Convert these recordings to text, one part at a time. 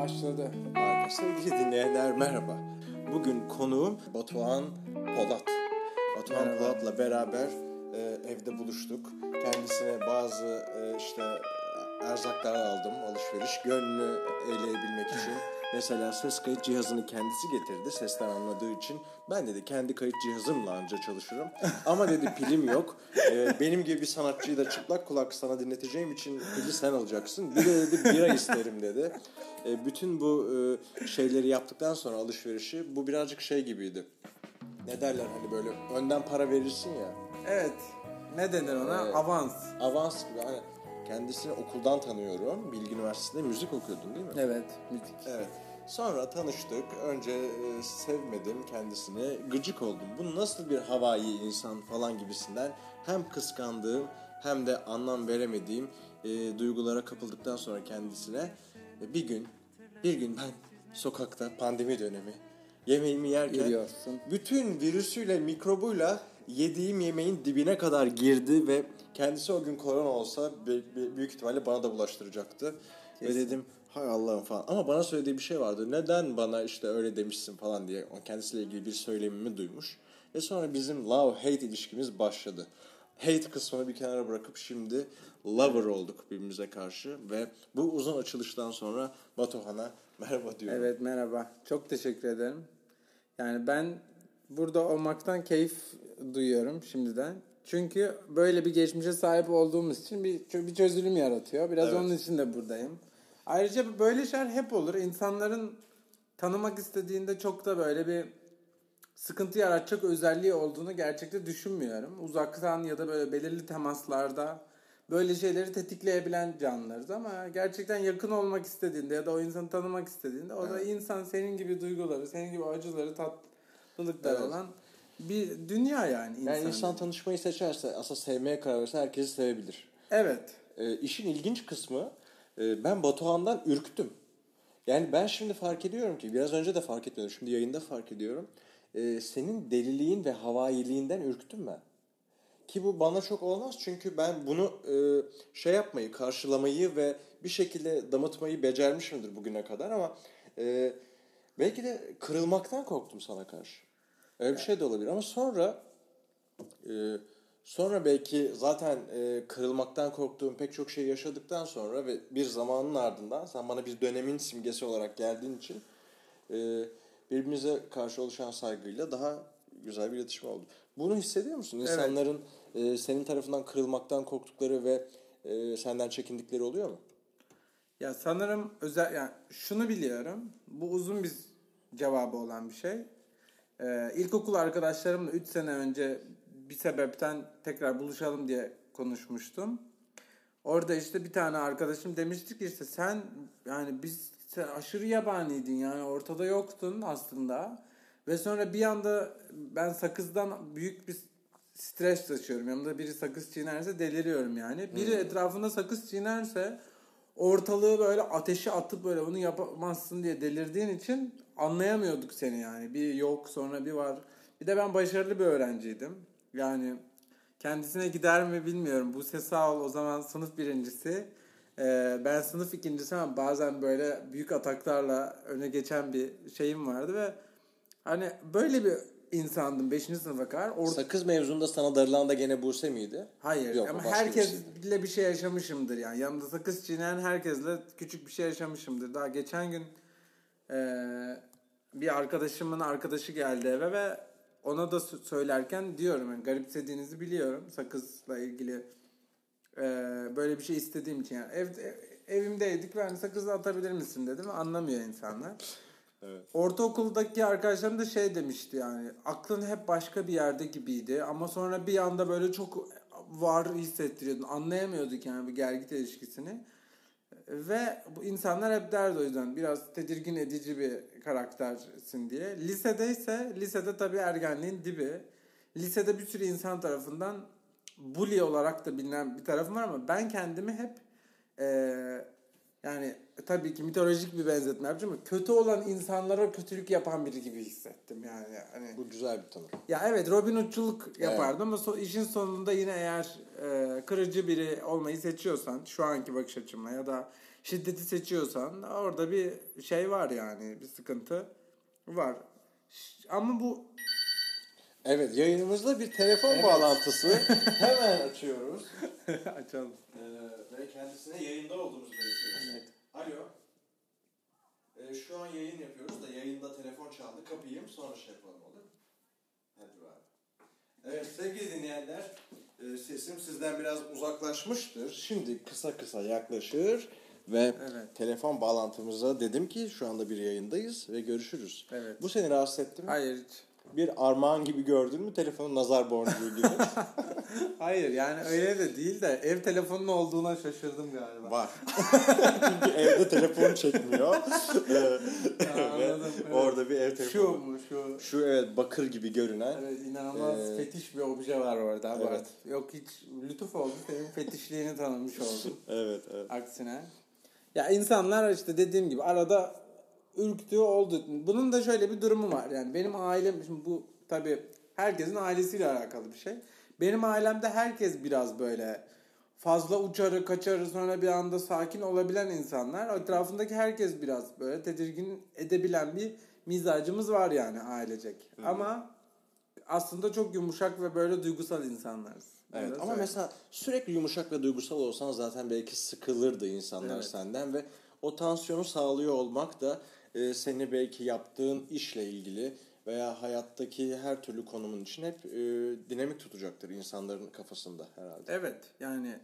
Başladı. Sevgili dinleyenler merhaba. Bugün konuğum Batuhan Polat. Batuhan Merhaba. Polat'la beraber e, evde buluştuk. Kendisine bazı e, işte erzaklar aldım alışveriş. Gönlünü eğleyebilmek için. Mesela ses kayıt cihazını kendisi getirdi sesten anladığı için. Ben dedi kendi kayıt cihazımla anca çalışırım. Ama dedi pilim yok. E, benim gibi bir sanatçıyı da çıplak kulak sana dinleteceğim için pili sen alacaksın. Bir de dedi bira isterim dedi. E, bütün bu e, şeyleri yaptıktan sonra alışverişi bu birazcık şey gibiydi. Ne derler hani böyle önden para verirsin ya. Evet. Ne denir ona? Evet. Avans. Avans gibi hani kendisini okuldan tanıyorum. Bilgi Üniversitesi'nde müzik okuyordun değil mi? Evet. Müzik. Evet. Sonra tanıştık. Önce e, sevmedim kendisini. Gıcık oldum. Bu nasıl bir havai insan falan gibisinden hem kıskandığım hem de anlam veremediğim e, duygulara kapıldıktan sonra kendisine e, bir gün bir gün ben sokakta pandemi dönemi yemeğimi yerken Yürüyorsun. bütün virüsüyle mikrobuyla yediğim yemeğin dibine kadar girdi ve kendisi o gün korona olsa büyük ihtimalle bana da bulaştıracaktı. Ve dedim hay Allah'ım falan. Ama bana söylediği bir şey vardı. Neden bana işte öyle demişsin falan diye. O kendisiyle ilgili bir söylemimi duymuş. Ve sonra bizim love-hate ilişkimiz başladı. Hate kısmını bir kenara bırakıp şimdi lover olduk birbirimize karşı. Ve bu uzun açılıştan sonra Batuhan'a merhaba diyorum. Evet merhaba. Çok teşekkür ederim. Yani ben burada olmaktan keyif duyuyorum şimdiden. Çünkü böyle bir geçmişe sahip olduğumuz için bir, bir çözülüm yaratıyor. Biraz Evet. onun için de buradayım. Ayrıca böyle şeyler hep olur. İnsanların tanımak istediğinde çok da böyle bir sıkıntı yaratacak özelliği olduğunu gerçekte düşünmüyorum. Uzaktan ya da böyle belirli temaslarda böyle şeyleri tetikleyebilen canlılarız ama gerçekten yakın olmak istediğinde ya da o insanı tanımak istediğinde o da insan senin gibi duyguları, senin gibi acıları, tatlılıkları Evet. olan bir dünya yani insan. Yani insan tanışmayı seçerse, aslında sevmeye karar verirse herkesi sevebilir. Evet. E, işin ilginç kısmı e, ben Batuhan'dan ürktüm. Yani ben şimdi fark ediyorum ki biraz önce de fark etmiyordum. Şimdi yayında fark ediyorum. E, senin deliliğin ve havailiğinden ürktüm ben. Ki bu bana çok olmaz çünkü ben bunu e, şey yapmayı, karşılamayı ve bir şekilde damıtmayı becermişimdir bugüne kadar ama e, belki de kırılmaktan korktum sana karşı. Öyle bir şey de olabilir ama sonra e, sonra belki zaten e, kırılmaktan korktuğum pek çok şey yaşadıktan sonra ve bir zamanın ardından sen bana bir dönemin simgesi olarak geldiğin için e, birbirimize karşı oluşan saygıyla daha güzel bir iletişim oldu. Bunu hissediyor musun? İnsanların e, senin tarafından kırılmaktan korktukları ve e, senden çekindikleri oluyor mu? Ya sanırım özel yani şunu biliyorum. Bu uzun bir cevabı olan bir şey. Ee, ilkokul arkadaşlarımla 3 sene önce bir sebepten tekrar buluşalım diye konuşmuştum. Orada işte bir tane arkadaşım demişti ki işte sen yani biz sen aşırı yabaniydin yani ortada yoktun aslında. Ve sonra bir anda ben sakızdan büyük bir stres taşıyorum. Yanımda biri sakız çiğnerse deliriyorum yani. Biri etrafında sakız çiğnerse ortalığı böyle ateşe atıp böyle bunu yapamazsın diye delirdiğin için anlayamıyorduk seni yani. Bir yok sonra bir var. Bir de ben başarılı bir öğrenciydim. Yani kendisine gider mi bilmiyorum. Bu ses sağ ol o zaman sınıf birincisi. Ee, ben sınıf ikincisi ama bazen böyle büyük ataklarla öne geçen bir şeyim vardı ve hani böyle bir insandım 5. sınıfa kadar. Or- Sakız mevzunda sana darılan da gene Buse miydi? Hayır Yok, ama herkesle bir şey yaşamışımdır yani. Yanımda sakız çiğneyen herkesle küçük bir şey yaşamışımdır. Daha geçen gün eee, bir arkadaşımın arkadaşı geldi eve ve ona da sö- söylerken diyorum yani garipsediğinizi biliyorum sakızla ilgili eee, böyle bir şey istediğim için yani evde evimdeydik ve hani sakızı atabilir misin dedim anlamıyor insanlar. Evet. Ortaokuldaki arkadaşlarım da şey demişti yani aklın hep başka bir yerde gibiydi ama sonra bir anda böyle çok var hissettiriyordun anlayamıyorduk yani bir gergit ilişkisini ve bu insanlar hep derdi o yüzden biraz tedirgin edici bir karaktersin diye. Lisede ise lisede tabii ergenliğin dibi. Lisede bir sürü insan tarafından bully olarak da bilinen bir tarafım var ama ben kendimi hep eee, Yani tabii ki mitolojik bir benzetme yapacağım ama kötü olan insanlara kötülük yapan biri gibi hissettim yani. Hani Bu güzel bir tanım. ya evet Robin Hood'culuk yapardı ama so- işin sonunda yine eğer e, kırıcı biri olmayı seçiyorsan şu anki bakış açımla ya da şiddeti seçiyorsan orada bir şey var yani bir sıkıntı var. Ama bu Evet yayınımızda bir telefon bağlantısı hemen açıyoruz. açalım. Ee, ve kendisine yayında olduğumuzu belirtiyoruz. Evet. Alo. Ee, şu an yayın yapıyoruz da yayında telefon çaldı. Kapayım sonra şey yapalım olur? Hadi abi. Evet sevgili dinleyenler e, sesim sizden biraz uzaklaşmıştır. Şimdi kısa kısa yaklaşır ve Evet. telefon bağlantımıza dedim ki şu anda bir yayındayız ve görüşürüz. Evet. Bu seni rahatsız etti mi? Hayır hiç. Bir armağan gibi gördün mü telefonun nazar boncuğu gibi? Hayır yani öyle de değil de ev telefonunun olduğuna şaşırdım galiba. Var. Çünkü evde telefon çekmiyor. Ee, Ya, anladım, evet. Orada bir ev Şu telefonu. mu şu? Şu evet bakır gibi görünen. Evet inanılmaz Ee, fetiş bir obje var orada. evet. Evet. Yok hiç lütuf oldu. Senin fetişliğini tanımış oldum. Evet evet. Aksine. Ya insanlar işte dediğim gibi arada ürktüğü oldu. Bunun da şöyle bir durumu var. Yani benim ailem şimdi bu tabii herkesin ailesiyle alakalı bir şey. Benim ailemde herkes biraz böyle fazla uçarı kaçarı sonra bir anda sakin olabilen insanlar. Etrafındaki herkes biraz böyle tedirgin edebilen bir mizacımız var yani ailecek. Ama aslında çok yumuşak ve böyle duygusal insanlarız. Evet Öyle ama söyleyeyim. mesela sürekli yumuşak ve duygusal olsan zaten belki sıkılırdı insanlar Evet. senden ve o tansiyonu sağlıyor olmak da e, seni belki yaptığın işle ilgili veya hayattaki her türlü konumun için hep e, dinamik tutacaktır insanların kafasında herhalde. Evet yani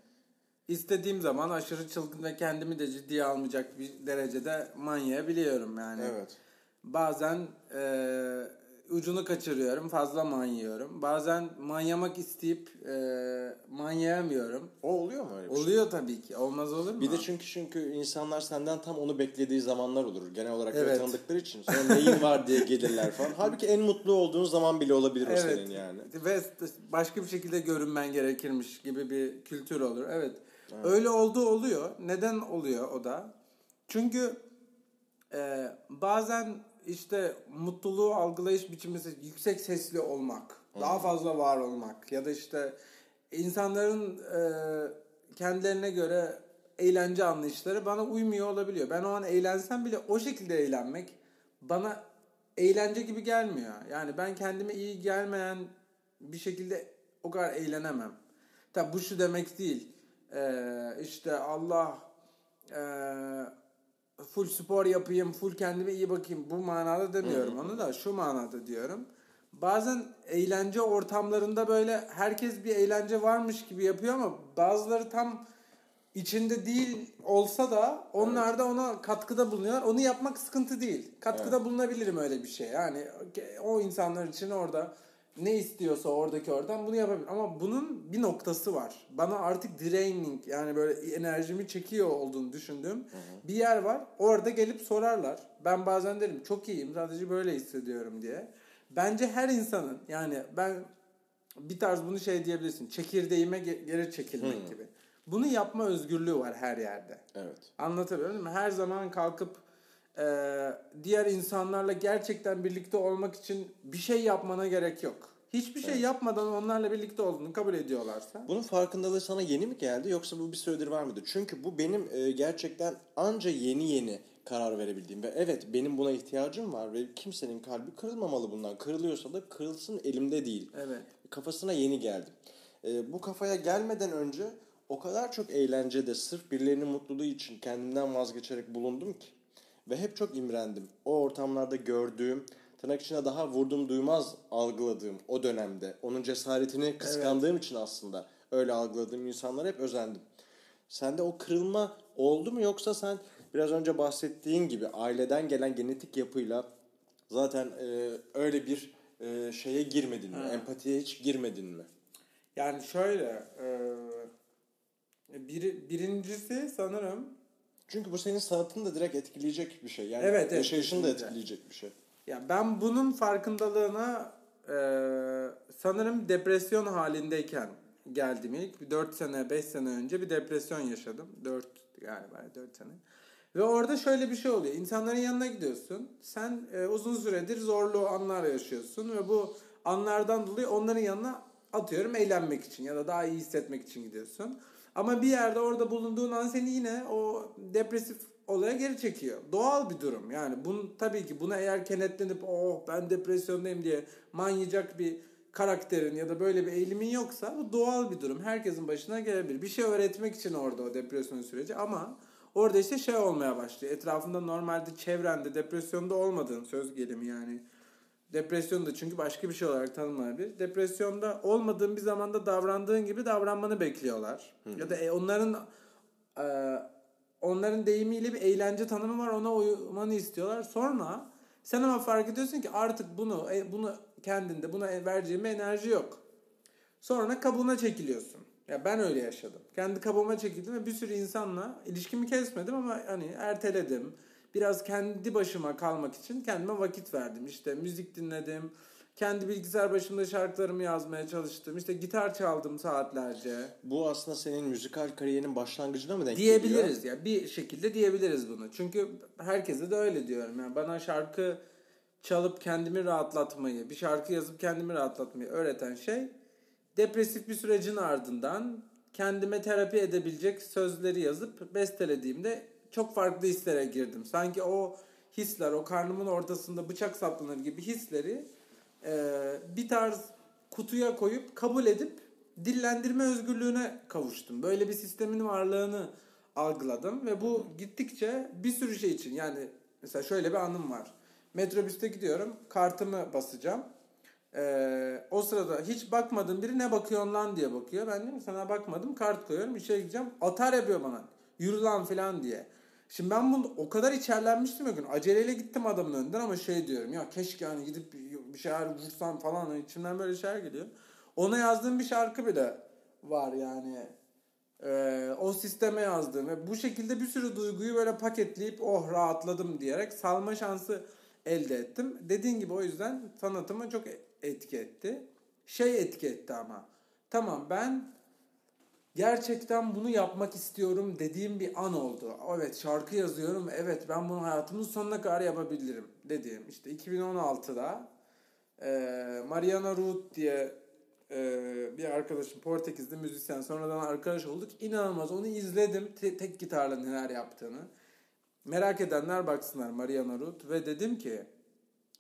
istediğim zaman aşırı çılgın ve kendimi de ciddiye almayacak bir derecede manyayabiliyorum yani. Evet. Bazen e, ucunu kaçırıyorum fazla manyıyorum. Bazen manyamak isteyip e, manyayamıyorum. O oluyor mu öyle bir şey? Oluyor tabii ki olmaz olur mu? Bir de çünkü çünkü insanlar senden tam onu beklediği zamanlar olur. Genel olarak Evet. tanıdıkları için. Sonra neyin var diye gelirler falan. Halbuki en mutlu olduğun zaman bile olabilir o Evet. senin yani. Ve başka bir şekilde görünmen gerekirmiş gibi bir kültür olur. Evet. Öyle olduğu oluyor. Neden oluyor o da? Çünkü e, bazen işte mutluluğu algılayış biçimi yüksek sesli olmak, daha fazla var olmak ya da işte insanların e, kendilerine göre eğlence anlayışları bana uymuyor olabiliyor. Ben o an eğlensem bile o şekilde eğlenmek bana eğlence gibi gelmiyor. Yani ben kendime iyi gelmeyen bir şekilde o kadar eğlenemem. Tabi bu şu demek değil. Ee, işte Allah e, full spor yapayım, full kendime iyi bakayım. Bu manada demiyorum onu da şu manada diyorum. Bazen eğlence ortamlarında böyle herkes bir eğlence varmış gibi yapıyor ama bazıları tam içinde değil olsa da onlar da ona katkıda bulunuyor. Onu yapmak sıkıntı değil. Katkıda bulunabilirim öyle bir şey. Yani o insanlar için orada ne istiyorsa oradaki oradan bunu yapabilir. Ama bunun bir noktası var. Bana artık draining yani böyle enerjimi çekiyor olduğunu düşündüğüm bir yer var. Orada gelip sorarlar. Ben bazen derim çok iyiyim sadece böyle hissediyorum diye. Bence her insanın yani ben bir tarz bunu şey diyebilirsin. Çekirdeğime ge- geri çekilmek gibi. Bunu yapma özgürlüğü var her yerde. Evet. Anlatabiliyor muyum? Her zaman kalkıp e, diğer insanlarla gerçekten birlikte olmak için bir şey yapmana gerek yok. Hiçbir şey yapmadan onlarla birlikte olduğunu kabul ediyorlarsa. Bunun farkındalığı sana yeni mi geldi yoksa bu bir süredir var mıydı? Çünkü bu benim e, gerçekten anca yeni yeni karar verebildiğim ve evet benim buna ihtiyacım var ve kimsenin kalbi kırılmamalı bundan. Kırılıyorsa da kırılsın elimde değil. Evet. Kafasına yeni geldim. E, bu kafaya gelmeden önce o kadar çok eğlencede sırf birilerinin mutluluğu için kendimden vazgeçerek bulundum ki. Ve hep çok imrendim. O ortamlarda gördüğüm, tırnak içine daha vurdum duymaz algıladığım o dönemde. Onun cesaretini kıskandığım için aslında öyle algıladığım insanlara hep özendim. Sende o kırılma oldu mu yoksa sen biraz önce bahsettiğin gibi aileden gelen genetik yapıyla zaten e, öyle bir e, şeye girmedin mi? Empatiye hiç girmedin mi? Yani şöyle e, biri, birincisi sanırım Çünkü bu senin sanatını da direkt etkileyecek bir şey. Yani Evet, evet, yaşayışını da etkileyecek bir şey. Ya ben bunun farkındalığına e, sanırım depresyon halindeyken geldim ilk. 4 sene 5 sene önce bir depresyon yaşadım. 4 galiba 4 sene. Ve orada şöyle bir şey oluyor. İnsanların yanına gidiyorsun. Sen e, uzun süredir zorlu anlar yaşıyorsun ve bu anlardan dolayı onların yanına atıyorum eğlenmek için ya da daha iyi hissetmek için gidiyorsun. Ama bir yerde orada bulunduğun an seni yine o depresif olaya geri çekiyor. Doğal bir durum. Yani bunun tabii ki buna eğer kenetlenip oh ben depresyondayım diye manyacak bir karakterin ya da böyle bir eğilimin yoksa bu doğal bir durum. Herkesin başına gelebilir. Bir şey öğretmek için orada o depresyon süreci ama orada işte şey olmaya başlıyor. Etrafında normalde çevrende depresyonda olmadığın söz gelimi yani. Depresyonda çünkü başka bir şey olarak tanımlanabilir. Depresyonda olmadığın bir zamanda davrandığın gibi davranmanı bekliyorlar. Ya da e, onların e, onların deyimiyle bir eğlence tanımı var ona uymanı istiyorlar. Sonra sen ama fark ediyorsun ki artık bunu e, bunu kendinde buna vereceğim enerji yok. Sonra kabuğuna çekiliyorsun. Ya ben öyle yaşadım. Kendi kabuğuma çekildim ve bir sürü insanla ilişkimi kesmedim ama hani erteledim. Biraz kendi başıma kalmak için kendime vakit verdim. İşte müzik dinledim. Kendi bilgisayar başımda şarkılarımı yazmaya çalıştım. İşte gitar çaldım saatlerce. Bu aslında senin müzikal kariyerinin başlangıcına mı denk Diyebiliriz ya. Bir şekilde diyebiliriz bunu. Çünkü herkese de öyle diyorum. Yani bana şarkı çalıp kendimi rahatlatmayı, bir şarkı yazıp kendimi rahatlatmayı öğreten şey depresif bir sürecin ardından kendime terapi edebilecek sözleri yazıp bestelediğimde çok farklı hislere girdim. Sanki o hisler, o karnımın ortasında bıçak saplanır gibi hisleri e, bir tarz kutuya koyup kabul edip dillendirme özgürlüğüne kavuştum. Böyle bir sistemin varlığını algıladım ve bu gittikçe bir sürü şey için yani mesela şöyle bir anım var. Metrobüste gidiyorum, kartımı basacağım. Ee, o sırada hiç bakmadığım biri ne bakıyorsun lan diye bakıyor. Ben diyorum sana bakmadım kart koyuyorum içeri gideceğim. Atar yapıyor bana. Yürü lan falan diye. Şimdi ben bunu o kadar içerlenmiştim o gün. Aceleyle gittim adamın önünden ama şey diyorum ya keşke yani gidip bir şeyler vursam falan. Hani içimden böyle şeyler geliyor. Ona yazdığım bir şarkı bile var yani. Ee, o sisteme yazdığım ve bu şekilde bir sürü duyguyu böyle paketleyip oh rahatladım diyerek salma şansı elde ettim. Dediğin gibi o yüzden sanatıma çok etki etti. Şey etki etti ama. Tamam ben gerçekten bunu yapmak istiyorum dediğim bir an oldu. Evet şarkı yazıyorum. Evet ben bunu hayatımın sonuna kadar yapabilirim dediğim. İşte 2016'da e, Mariana Ruth diye e, bir arkadaşım Portekizli müzisyen sonradan arkadaş olduk. İnanılmaz onu izledim te- tek gitarla neler yaptığını. Merak edenler baksınlar Mariana Ruth ve dedim ki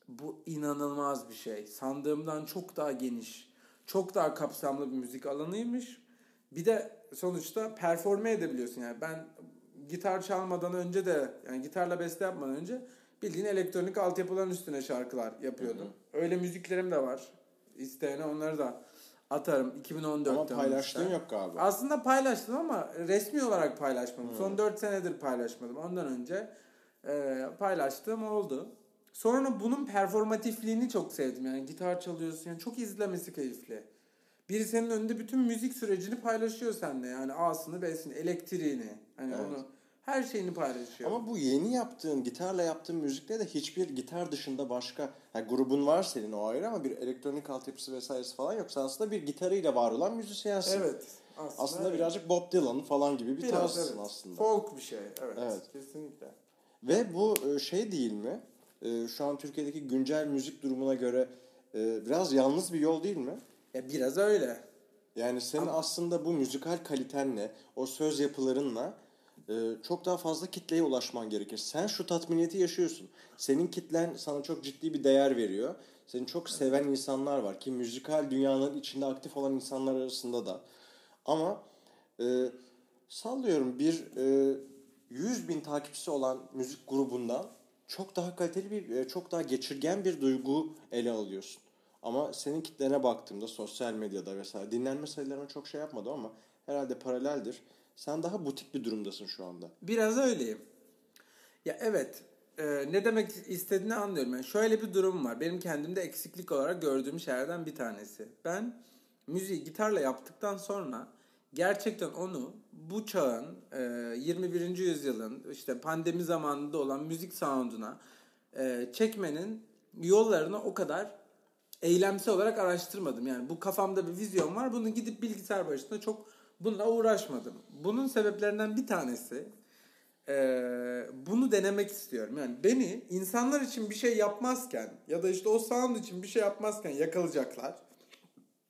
bu inanılmaz bir şey. Sandığımdan çok daha geniş, çok daha kapsamlı bir müzik alanıymış. Bir de sonuçta performe edebiliyorsun yani. Ben gitar çalmadan önce de yani gitarla beste yapmadan önce bildiğin elektronik altyapıların üstüne şarkılar yapıyordum. Hı hı. Öyle müziklerim de var. İsteyene onları da atarım 2014'te. Ama paylaştığın işte. yok galiba. Aslında paylaştım ama resmi olarak paylaşmadım. Hmm. Son 4 senedir paylaşmadım. Ondan önce e, paylaştığım oldu. Sonra bunun performatifliğini çok sevdim. Yani gitar çalıyorsun. Yani çok izlemesi keyifli. Biri senin önünde bütün müzik sürecini paylaşıyor seninle. Yani A'sını, B'sini, elektriğini. Hani evet. onu her şeyini paylaşıyor. Ama bu yeni yaptığın, gitarla yaptığın müzikte de hiçbir gitar dışında başka yani grubun var senin o ayrı ama bir elektronik altyapısı vesairesi falan yok. Sen aslında bir gitarıyla var olan müzisyensin. Evet. Aslında, aslında evet. birazcık Bob Dylan falan gibi bir Biraz, tarzsın evet. aslında. Folk bir şey. Evet. evet. Kesinlikle. Ve bu e, şey değil mi? E, şu an Türkiye'deki güncel müzik durumuna göre e, biraz yalnız bir yol değil mi? Ya biraz öyle. Yani senin Ama... aslında bu müzikal kalitenle, o söz yapılarınla e, çok daha fazla kitleye ulaşman gerekir. Sen şu tatminiyeti yaşıyorsun. Senin kitlen sana çok ciddi bir değer veriyor. Seni çok seven insanlar var ki müzikal dünyanın içinde aktif olan insanlar arasında da. Ama e, sallıyorum bir e, 100 bin takipçisi olan müzik grubundan çok daha kaliteli bir, e, çok daha geçirgen bir duygu ele alıyorsun. Ama senin kitlene baktığımda sosyal medyada vesaire dinlenme sayılarına çok şey yapmadım ama herhalde paraleldir. Sen daha butik bir durumdasın şu anda. Biraz öyleyim. Ya evet e, ne demek istediğini anlıyorum. Yani şöyle bir durum var. Benim kendimde eksiklik olarak gördüğüm şeylerden bir tanesi. Ben müziği gitarla yaptıktan sonra gerçekten onu bu çağın e, 21. yüzyılın işte pandemi zamanında olan müzik sound'una e, çekmenin yollarını o kadar eylemsel olarak araştırmadım. Yani bu kafamda bir vizyon var. Bunu gidip bilgisayar başında çok bununla uğraşmadım. Bunun sebeplerinden bir tanesi ee, bunu denemek istiyorum. Yani beni insanlar için bir şey yapmazken ya da işte o sound için bir şey yapmazken yakalayacaklar.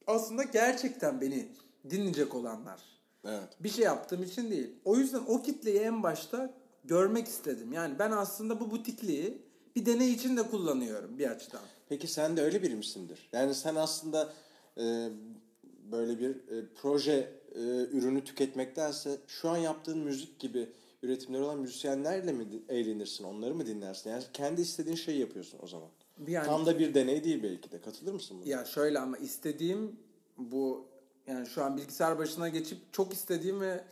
Aslında gerçekten beni dinleyecek olanlar. Evet. Bir şey yaptığım için değil. O yüzden o kitleyi en başta görmek istedim. Yani ben aslında bu butikliği bir deney için de kullanıyorum bir açıdan. Peki sen de öyle biri misindir? Yani sen aslında e, böyle bir e, proje e, ürünü tüketmektense şu an yaptığın müzik gibi üretimleri olan müzisyenlerle mi eğlenirsin? Onları mı dinlersin? Yani kendi istediğin şeyi yapıyorsun o zaman. Yani Tam da bir deney değil belki de. Katılır mısın buna? Ya şöyle ama istediğim bu yani şu an bilgisayar başına geçip çok istediğim ve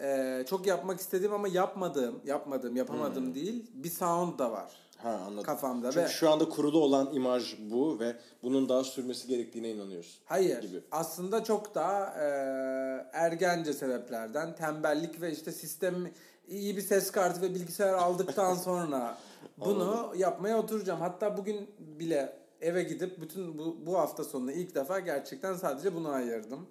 e, çok yapmak istediğim ama yapmadığım, yapmadığım, yapamadığım değil bir sound da var Ha anladım. kafamda Çünkü ve şu anda kurulu olan imaj bu ve bunun daha sürmesi gerektiğine inanıyorsun. hayır gibi. aslında çok daha e, ergence sebeplerden tembellik ve işte sistem iyi bir ses kartı ve bilgisayar aldıktan sonra bunu yapmaya oturacağım. Hatta bugün bile eve gidip bütün bu, bu hafta sonunu ilk defa gerçekten sadece buna ayırdım.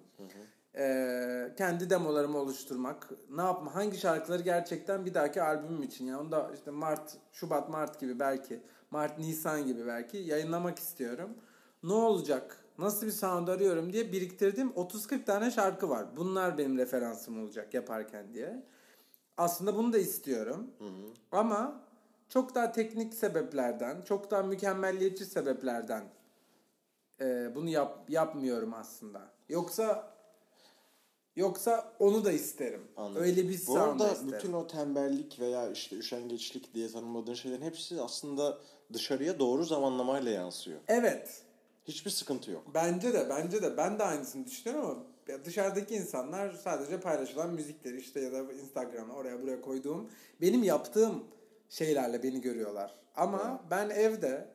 Ee, kendi demolarımı oluşturmak, ne yapma, hangi şarkıları gerçekten bir dahaki albümüm için yani onu da işte Mart, Şubat, Mart gibi belki, Mart, Nisan gibi belki yayınlamak istiyorum. Ne olacak, nasıl bir sound arıyorum diye biriktirdiğim 30-40 tane şarkı var. Bunlar benim referansım olacak yaparken diye. Aslında bunu da istiyorum. Ama çok daha teknik sebeplerden, çok daha mükemmelliyetçi sebeplerden e, bunu yap, yapmıyorum aslında. Yoksa yoksa onu da isterim. Anladım. Öyle bir Bu arada isterim. bütün o tembellik veya işte üşengeçlik diye tanımladığın şeylerin hepsi aslında dışarıya doğru zamanlamayla yansıyor. Evet. Hiçbir sıkıntı yok. Bence de bence de ben de aynısını düşünüyorum ama dışarıdaki insanlar sadece paylaşılan müzikleri işte ya da Instagram'a oraya buraya koyduğum benim yaptığım şeylerle beni görüyorlar. Ama ben evde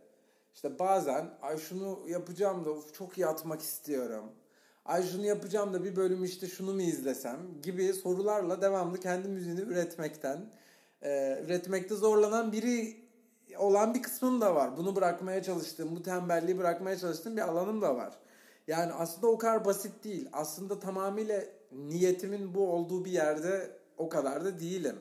işte bazen ay şunu yapacağım da of, çok iyi atmak istiyorum. Ay şunu yapacağım da bir bölüm işte şunu mu izlesem gibi sorularla devamlı kendi müziğini üretmekten e, üretmekte zorlanan biri olan bir kısmım da var. Bunu bırakmaya çalıştığım, bu tembelliği bırakmaya çalıştığım bir alanım da var. Yani aslında o kadar basit değil. Aslında tamamıyla niyetimin bu olduğu bir yerde o kadar da değilim.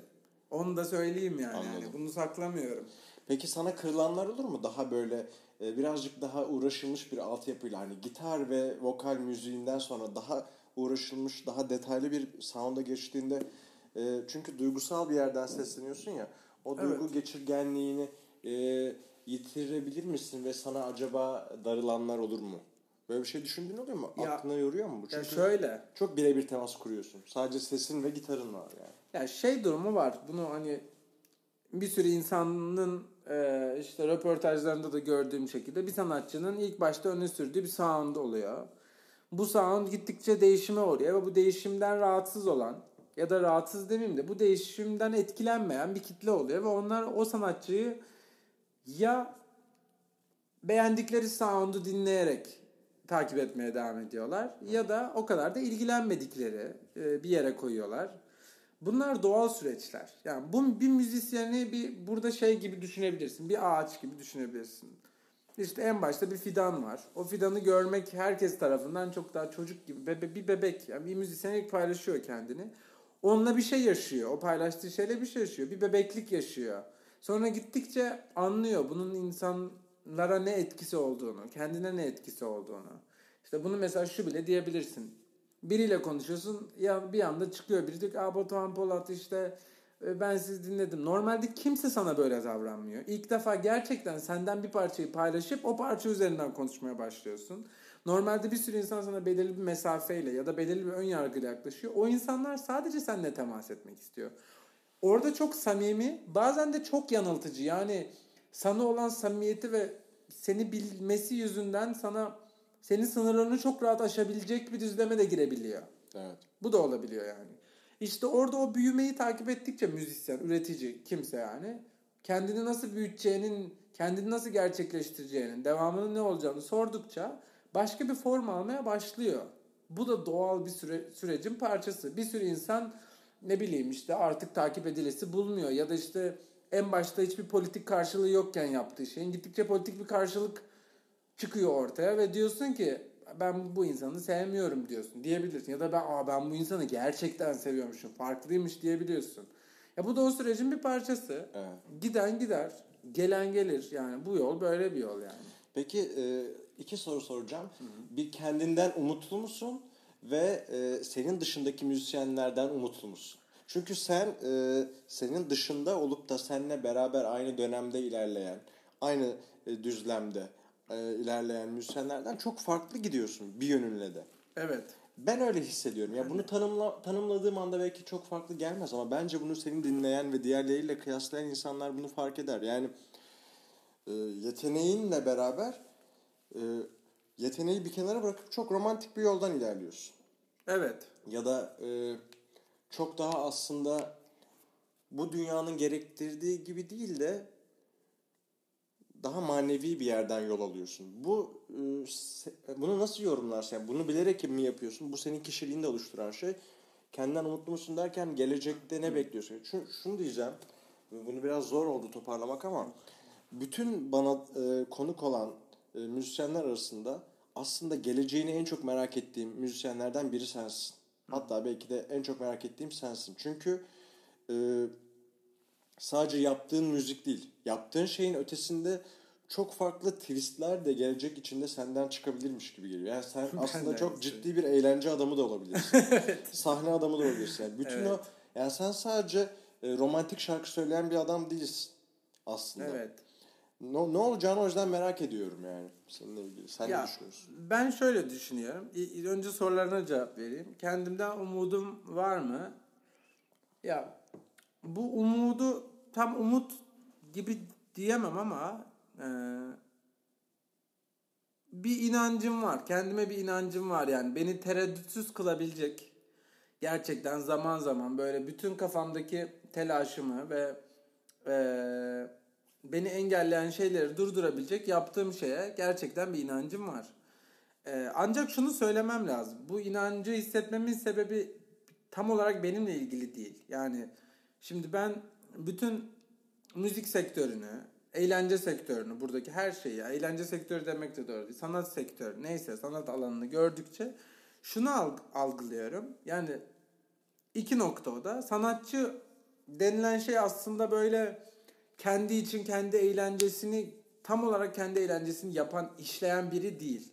Onu da söyleyeyim yani. Anladım. yani bunu saklamıyorum. Peki sana kırılanlar olur mu? Daha böyle e, birazcık daha uğraşılmış bir altyapıyla hani gitar ve vokal müziğinden sonra daha uğraşılmış, daha detaylı bir sound'a geçtiğinde e, çünkü duygusal bir yerden sesleniyorsun ya. O duygu geçirgenliğini e, yitirebilir misin ve sana acaba darılanlar olur mu? Böyle bir şey düşündüğün oluyor mu? Ya- Aklına yoruyor mu bu? Ya Çünkü şöyle. çok birebir temas kuruyorsun. Sadece sesin ve gitarın var yani. Ya şey durumu var. Bunu hani bir sürü insanın e, işte röportajlarında da gördüğüm şekilde bir sanatçının ilk başta öne sürdüğü bir sound oluyor. Bu sound gittikçe değişime uğruyor ve bu değişimden rahatsız olan ya da rahatsız demeyeyim de bu değişimden etkilenmeyen bir kitle oluyor ve onlar o sanatçıyı ya beğendikleri sound'u dinleyerek takip etmeye devam ediyorlar ya da o kadar da ilgilenmedikleri e, bir yere koyuyorlar. Bunlar doğal süreçler. Yani bu bir müzisyeni bir burada şey gibi düşünebilirsin. Bir ağaç gibi düşünebilirsin. İşte en başta bir fidan var. O fidanı görmek herkes tarafından çok daha çocuk gibi bebe, bir bebek. Yani bir müzisyen ilk paylaşıyor kendini. Onunla bir şey yaşıyor. O paylaştığı şeyle bir şey yaşıyor. Bir bebeklik yaşıyor. Sonra gittikçe anlıyor bunun insanlara ne etkisi olduğunu, kendine ne etkisi olduğunu. İşte bunu mesela şu bile diyebilirsin. Biriyle konuşuyorsun ya bir anda çıkıyor biri diyor ki Aa, Batuhan Polat işte e, ben sizi dinledim. Normalde kimse sana böyle davranmıyor. İlk defa gerçekten senden bir parçayı paylaşıp o parça üzerinden konuşmaya başlıyorsun. Normalde bir sürü insan sana belirli bir mesafeyle ya da belirli bir ön yargıyla yaklaşıyor. O insanlar sadece seninle temas etmek istiyor. Orada çok samimi, bazen de çok yanıltıcı. Yani sana olan samimiyeti ve seni bilmesi yüzünden sana senin sınırlarını çok rahat aşabilecek bir düzleme de girebiliyor. Evet. Bu da olabiliyor yani. İşte orada o büyümeyi takip ettikçe müzisyen, üretici, kimse yani kendini nasıl büyüteceğinin, kendini nasıl gerçekleştireceğinin, devamının ne olacağını sordukça başka bir form almaya başlıyor. Bu da doğal bir süre, sürecin parçası. Bir sürü insan ne bileyim işte artık takip edilesi bulmuyor ya da işte en başta hiçbir politik karşılığı yokken yaptığı şeyin gittikçe politik bir karşılık çıkıyor ortaya ve diyorsun ki ben bu insanı sevmiyorum diyorsun diyebilirsin. Ya da ben Aa, ben bu insanı gerçekten seviyormuşum farklıymış diyebiliyorsun. Ya bu da o sürecin bir parçası. Evet. Giden gider, gelen gelir. Yani bu yol böyle bir yol yani. Peki e, iki soru soracağım. Bir kendinden umutlu musun ve e, senin dışındaki müzisyenlerden umutlu musun? Çünkü sen e, senin dışında olup da seninle beraber aynı dönemde ilerleyen, aynı düzlemde e, ilerleyen müzisyenlerden çok farklı gidiyorsun bir yönünle de. Evet. Ben öyle hissediyorum. Ya bunu tanımla, tanımladığım anda belki çok farklı gelmez ama bence bunu senin dinleyen ve diğerleriyle kıyaslayan insanlar bunu fark eder. Yani e, yeteneğinle beraber e, yeteneği bir kenara bırakıp çok romantik bir yoldan ilerliyorsun. Evet. Ya da e, çok daha aslında bu dünyanın gerektirdiği gibi değil de daha manevi bir yerden yol alıyorsun. Bu se- bunu nasıl yorumlarsın? Yani bunu bilerek mi yapıyorsun? Bu senin kişiliğini de oluşturan şey. Kendinden umutlu musun derken gelecekte ne bekliyorsun? Şunu, şunu diyeceğim. Bunu biraz zor oldu toparlamak ama bütün bana e, konuk olan e, müzisyenler arasında aslında geleceğini en çok merak ettiğim müzisyenlerden biri sensin. Hatta belki de en çok merak ettiğim sensin. Çünkü e, sadece yaptığın müzik değil. Yaptığın şeyin ötesinde çok farklı twistler de gelecek içinde senden çıkabilirmiş gibi geliyor. Yani sen aslında çok öyle ciddi bir eğlence adamı da olabilirsin. Sahne adamı da olabilirsin. Yani bütün Evet. o yani sen sadece e, romantik şarkı söyleyen bir adam değilsin aslında. Evet. Ne, ne olacağını o yüzden merak ediyorum yani seninle ilgili. Sen ne Ya, düşünüyorsun? Ben şöyle düşünüyorum. Önce sorularına cevap vereyim. Kendimden umudum var mı? Ya bu umudu tam umut gibi diyemem ama e, bir inancım var. Kendime bir inancım var yani. Beni tereddütsüz kılabilecek. Gerçekten zaman zaman böyle bütün kafamdaki telaşımı ve e, beni engelleyen şeyleri durdurabilecek yaptığım şeye gerçekten bir inancım var. E, ancak şunu söylemem lazım. Bu inancı hissetmemin sebebi tam olarak benimle ilgili değil. Yani şimdi ben bütün müzik sektörünü, eğlence sektörünü, buradaki her şeyi, eğlence sektörü demek de doğru değil, sanat sektörü, neyse sanat alanını gördükçe şunu alg- algılıyorum. Yani iki nokta o da. Sanatçı denilen şey aslında böyle kendi için kendi eğlencesini tam olarak kendi eğlencesini yapan, işleyen biri değil.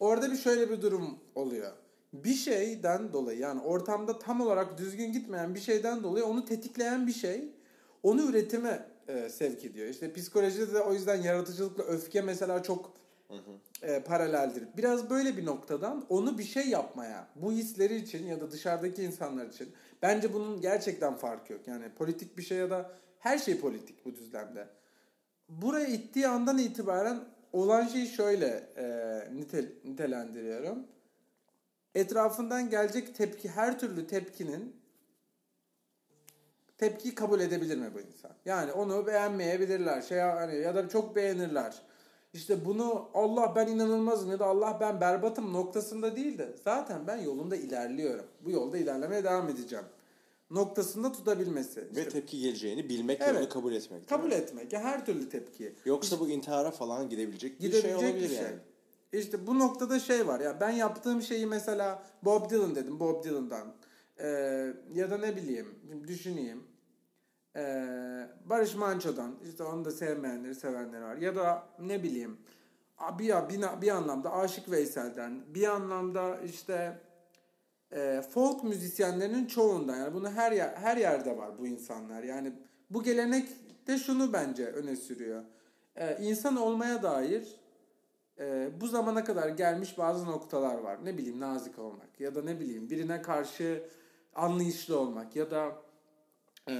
Orada bir şöyle bir durum oluyor. Bir şeyden dolayı yani ortamda tam olarak düzgün gitmeyen bir şeyden dolayı onu tetikleyen bir şey onu üretime e, sevk ediyor. İşte psikolojide de o yüzden yaratıcılıkla öfke mesela çok e, paraleldir. Biraz böyle bir noktadan onu bir şey yapmaya, bu hisleri için ya da dışarıdaki insanlar için bence bunun gerçekten farkı yok. Yani politik bir şey ya da her şey politik bu düzlemde. Buraya ittiği andan itibaren olan şeyi şöyle e, nitel, nitelendiriyorum. Etrafından gelecek tepki, her türlü tepkinin tepkiyi kabul edebilir mi bu insan? Yani onu beğenmeyebilirler. Şey hani ya da çok beğenirler. İşte bunu Allah ben inanılmazım ya da Allah ben berbatım noktasında değil de zaten ben yolunda ilerliyorum. Bu yolda ilerlemeye devam edeceğim. Noktasında tutabilmesi. Ve İşte tepki geleceğini bilmek ve Evet. onu kabul etmek. kabul mi? etmek. Her türlü tepki. Yoksa bu intihara falan gidebilecek bir Gidebilecek şey olabilir bir şey. yani. İşte bu noktada şey var ya ben yaptığım şeyi mesela Bob Dylan dedim Bob Dylan'dan. Ee, ya da ne bileyim düşüneyim. Ee, Barış Manço'dan işte onu da sevmeyenleri sevenleri var. Ya da ne bileyim bir, bir, bir anlamda Aşık Veysel'den bir anlamda işte e, folk müzisyenlerinin çoğundan yani bunu her yer, her yerde var bu insanlar. Yani bu gelenek de şunu bence öne sürüyor. E, insan olmaya dair e, bu zamana kadar gelmiş bazı noktalar var. Ne bileyim nazik olmak ya da ne bileyim birine karşı anlayışlı olmak ya da e,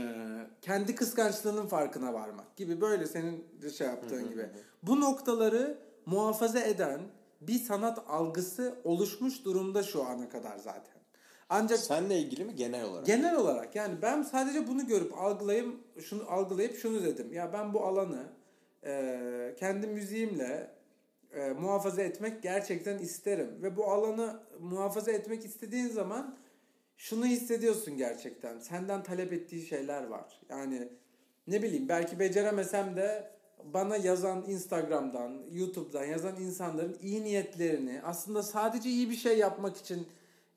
kendi kıskançlığının farkına varmak gibi böyle senin de şey yaptığın gibi. Bu noktaları muhafaza eden bir sanat algısı oluşmuş durumda şu ana kadar zaten. Ancak Seninle ilgili mi genel olarak? Genel olarak yani ben sadece bunu görüp algılayıp şunu algılayıp şunu dedim. Ya ben bu alanı e, kendi müziğimle e, muhafaza etmek gerçekten isterim ve bu alanı muhafaza etmek istediğin zaman şunu hissediyorsun gerçekten. Senden talep ettiği şeyler var. Yani ne bileyim belki beceremesem de bana yazan Instagram'dan, YouTube'dan yazan insanların iyi niyetlerini aslında sadece iyi bir şey yapmak için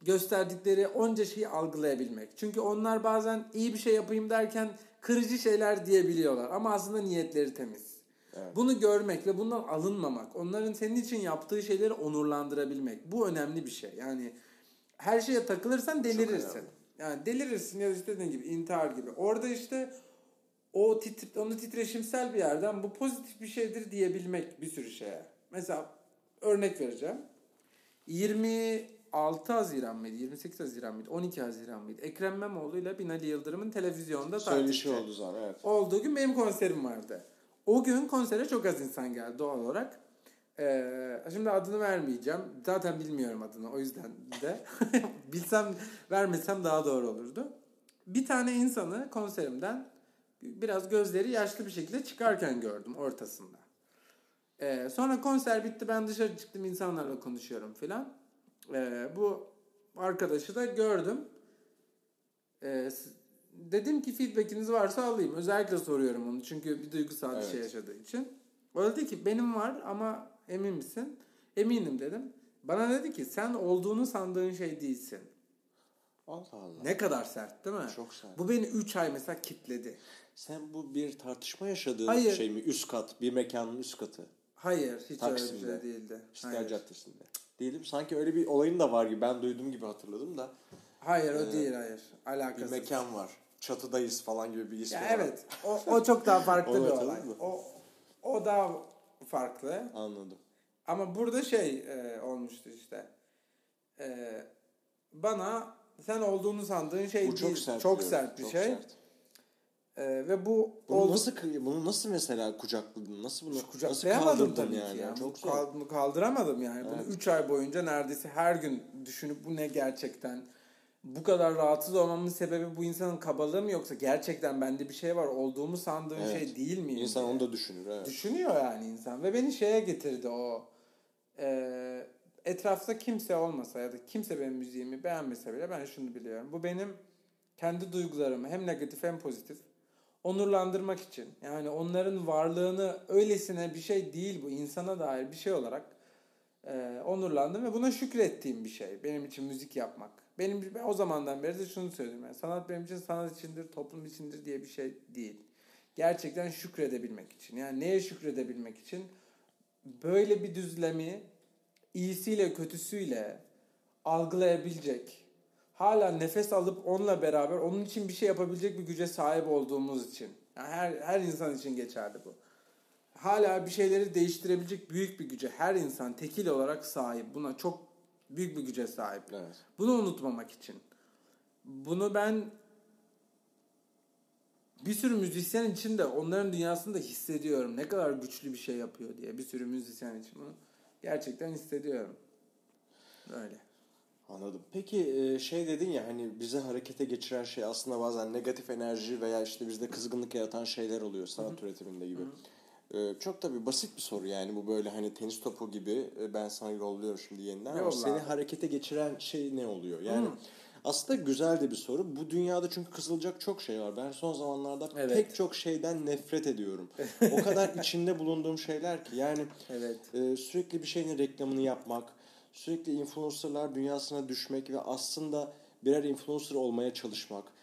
gösterdikleri onca şeyi algılayabilmek. Çünkü onlar bazen iyi bir şey yapayım derken kırıcı şeyler diyebiliyorlar ama aslında niyetleri temiz. Evet. Bunu görmek ve bundan alınmamak, onların senin için yaptığı şeyleri onurlandırabilmek bu önemli bir şey. Yani her şeye takılırsan delirirsin. Yani delirirsin ya işte dediğin gibi intihar gibi. Orada işte o tit onu titreşimsel bir yerden bu pozitif bir şeydir diyebilmek bir sürü şeye. Mesela örnek vereceğim. 26 Haziran mıydı? 28 Haziran mıydı? 12 Haziran mıydı? Ekrem İmamoğlu ile Binali Yıldırım'ın televizyonda Söyleşi tartıştığı oldu zaten evet. olduğu gün benim konserim vardı. O gün konsere çok az insan geldi doğal olarak. Ee, şimdi adını vermeyeceğim. Zaten bilmiyorum adını o yüzden de. Bilsem vermesem daha doğru olurdu. Bir tane insanı konserimden biraz gözleri yaşlı bir şekilde çıkarken gördüm ortasında. Ee, sonra konser bitti ben dışarı çıktım insanlarla konuşuyorum filan. Ee, bu arkadaşı da gördüm. Ee, dedim ki feedbackiniz varsa alayım. Özellikle soruyorum onu çünkü bir duygusal bir Evet. şey yaşadığı için. O dedi ki benim var ama emin misin? Eminim dedim. Bana dedi ki sen olduğunu sandığın şey değilsin. Allah Allah. Ne kadar sert değil mi? Çok sert. Bu beni 3 ay mesela kitledi. Sen bu bir tartışma yaşadığın Hayır. şey mi? Üst kat, bir mekanın üst katı. Hayır hiç öyle bir Taksim'de. şey değildi. İstiklal Hayır. Caddesi'nde. Değilim. Sanki öyle bir olayın da var gibi. Ben duyduğum gibi hatırladım da. Hayır o Ee, değil hayır. Bir Alakasız. mekan var. Çatıdayız falan gibi bir ismi Ya var. evet. O, o çok daha farklı bir olay. mı? O, o daha farklı. Anladım. Ama burada şey e, olmuştu işte. E, bana sen olduğunu sandığın şey Bu çok sert. Çok sert bir Çok şey. sert. E, ve bu Bunu oldu- nasıl bunu nasıl mesela kucakladın? Nasıl bunu nasıl kucaklayamadım kaldırdın tabii yani? Yani. Çok zor. bunu kaldıramadım yani. Bunu Evet. 3 ay boyunca neredeyse her gün düşünüp bu ne gerçekten bu kadar rahatsız olmamın sebebi bu insanın kabalığı mı yoksa gerçekten bende bir şey var olduğumu sandığın Evet. şey değil mi? İnsan onu da düşünür. Evet. Düşünüyor yani insan ve beni şeye getirdi o e, etrafta kimse olmasa ya da kimse benim müziğimi beğenmese bile ben şunu biliyorum. Bu benim kendi duygularımı hem negatif hem pozitif onurlandırmak için. Yani onların varlığını öylesine bir şey değil bu insana dair bir şey olarak e, onurlandım ve buna şükrettiğim bir şey. Benim için müzik yapmak. Benim ben o zamandan beri de şunu söylüyorum. Yani sanat benim için sanat içindir, toplum içindir diye bir şey değil. Gerçekten şükredebilmek için. Yani neye şükredebilmek için? Böyle bir düzlemi iyisiyle kötüsüyle algılayabilecek, hala nefes alıp onunla beraber onun için bir şey yapabilecek bir güce sahip olduğumuz için. Yani her, her insan için geçerli bu. Hala bir şeyleri değiştirebilecek büyük bir güce her insan tekil olarak sahip. Buna çok büyük bir güce sahip. Evet. Bunu unutmamak için. Bunu ben bir sürü müzisyen için de onların dünyasında hissediyorum. Ne kadar güçlü bir şey yapıyor diye bir sürü müzisyen için bunu gerçekten hissediyorum. Öyle. Anladım. Peki e, şey dedin ya hani bize harekete geçiren şey aslında bazen negatif enerji veya işte bizde kızgınlık yaratan şeyler oluyor sanat üretiminde gibi. E, Çok tabii basit bir soru yani bu böyle hani tenis topu gibi e, ben sana yolluyorum şimdi yeniden ama seni harekete geçiren şey ne oluyor? Yani Hı. aslında güzel de bir soru. Bu dünyada çünkü kızılacak çok şey var. Ben son zamanlarda Evet. pek çok şeyden nefret ediyorum. o kadar içinde bulunduğum şeyler ki yani Evet. ee, sürekli bir şeyin reklamını yapmak, sürekli influencerlar dünyasına düşmek ve aslında birer influencer olmaya çalışmak.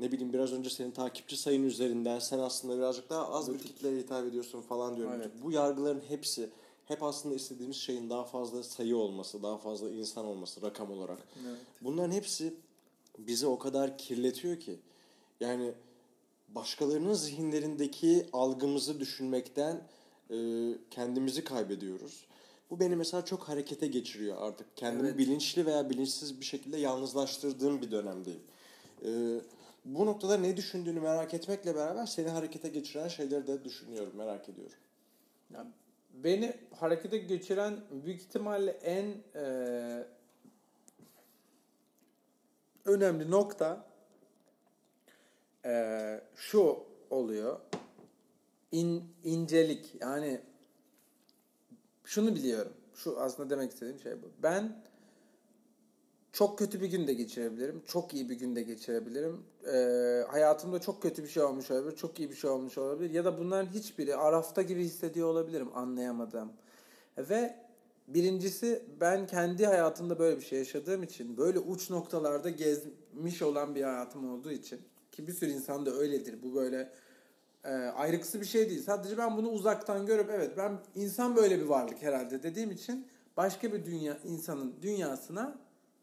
Ne bileyim biraz önce senin takipçi sayın üzerinden sen aslında birazcık daha az bir kitleye hitap ediyorsun falan diyorum. Evet. Bu yargıların hepsi hep aslında istediğimiz şeyin daha fazla sayı olması, daha fazla insan olması rakam olarak. Evet. Bunların hepsi bizi o kadar kirletiyor ki. Yani başkalarının zihinlerindeki algımızı düşünmekten e, kendimizi kaybediyoruz. Bu beni mesela çok harekete geçiriyor artık. Kendimi Evet. bilinçli veya bilinçsiz bir şekilde yalnızlaştırdığım bir dönemdeyim. E, bu noktada ne düşündüğünü merak etmekle beraber seni harekete geçiren şeyleri de düşünüyorum, merak ediyorum. Ya beni harekete geçiren büyük ihtimalle en e, önemli nokta e, şu oluyor. İn, incelik. Yani şunu biliyorum. Şu aslında demek istediğim şey bu. Ben çok kötü bir gün de geçirebilirim. Çok iyi bir gün de geçirebilirim. Ee, hayatımda çok kötü bir şey olmuş olabilir. Çok iyi bir şey olmuş olabilir. Ya da bunların hiçbiri arafta gibi hissediyor olabilirim anlayamadığım. Ve birincisi ben kendi hayatımda böyle bir şey yaşadığım için böyle uç noktalarda gezmiş olan bir hayatım olduğu için ki bir sürü insan da öyledir. Bu böyle e, ayrıksı bir şey değil. Sadece ben bunu uzaktan görüp evet ben insan böyle bir varlık herhalde dediğim için başka bir dünya insanın dünyasına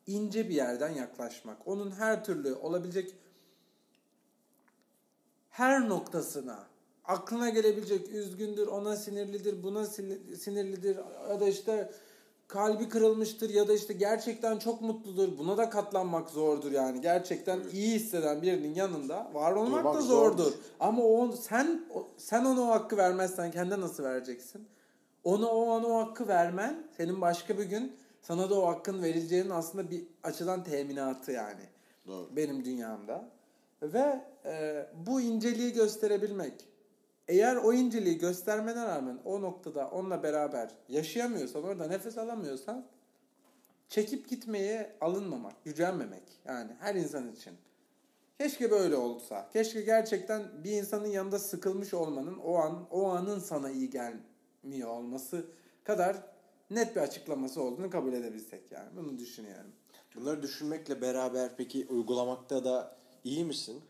ince bir yerden yaklaşmak. Onun her türlü olabilecek her noktasına aklına gelebilecek üzgündür, ona sinirlidir, buna sinirlidir ya da işte kalbi kırılmıştır ya da işte gerçekten çok mutludur. Buna da katlanmak zordur yani. Gerçekten evet. iyi hisseden birinin yanında var olmak Durmak da zordur. zordur. Ama o sen sen ona o hakkı vermezsen kendine nasıl vereceksin? Ona o an o hakkı vermen senin başka bir gün sana da o hakkın verileceğinin aslında bir açıdan teminatı yani. Doğru. Benim dünyamda. Ve e, bu inceliği gösterebilmek. Eğer o inceliği göstermene rağmen o noktada onunla beraber yaşayamıyorsan, orada nefes alamıyorsan çekip gitmeye alınmamak, gücenmemek. Yani her insan için. Keşke böyle olsa. Keşke gerçekten bir insanın yanında sıkılmış olmanın o an o anın sana iyi gelmiyor olması kadar net bir açıklaması olduğunu kabul edebilsek yani. Bunu düşünüyorum. Bunları düşünmekle beraber peki uygulamakta da iyi misin?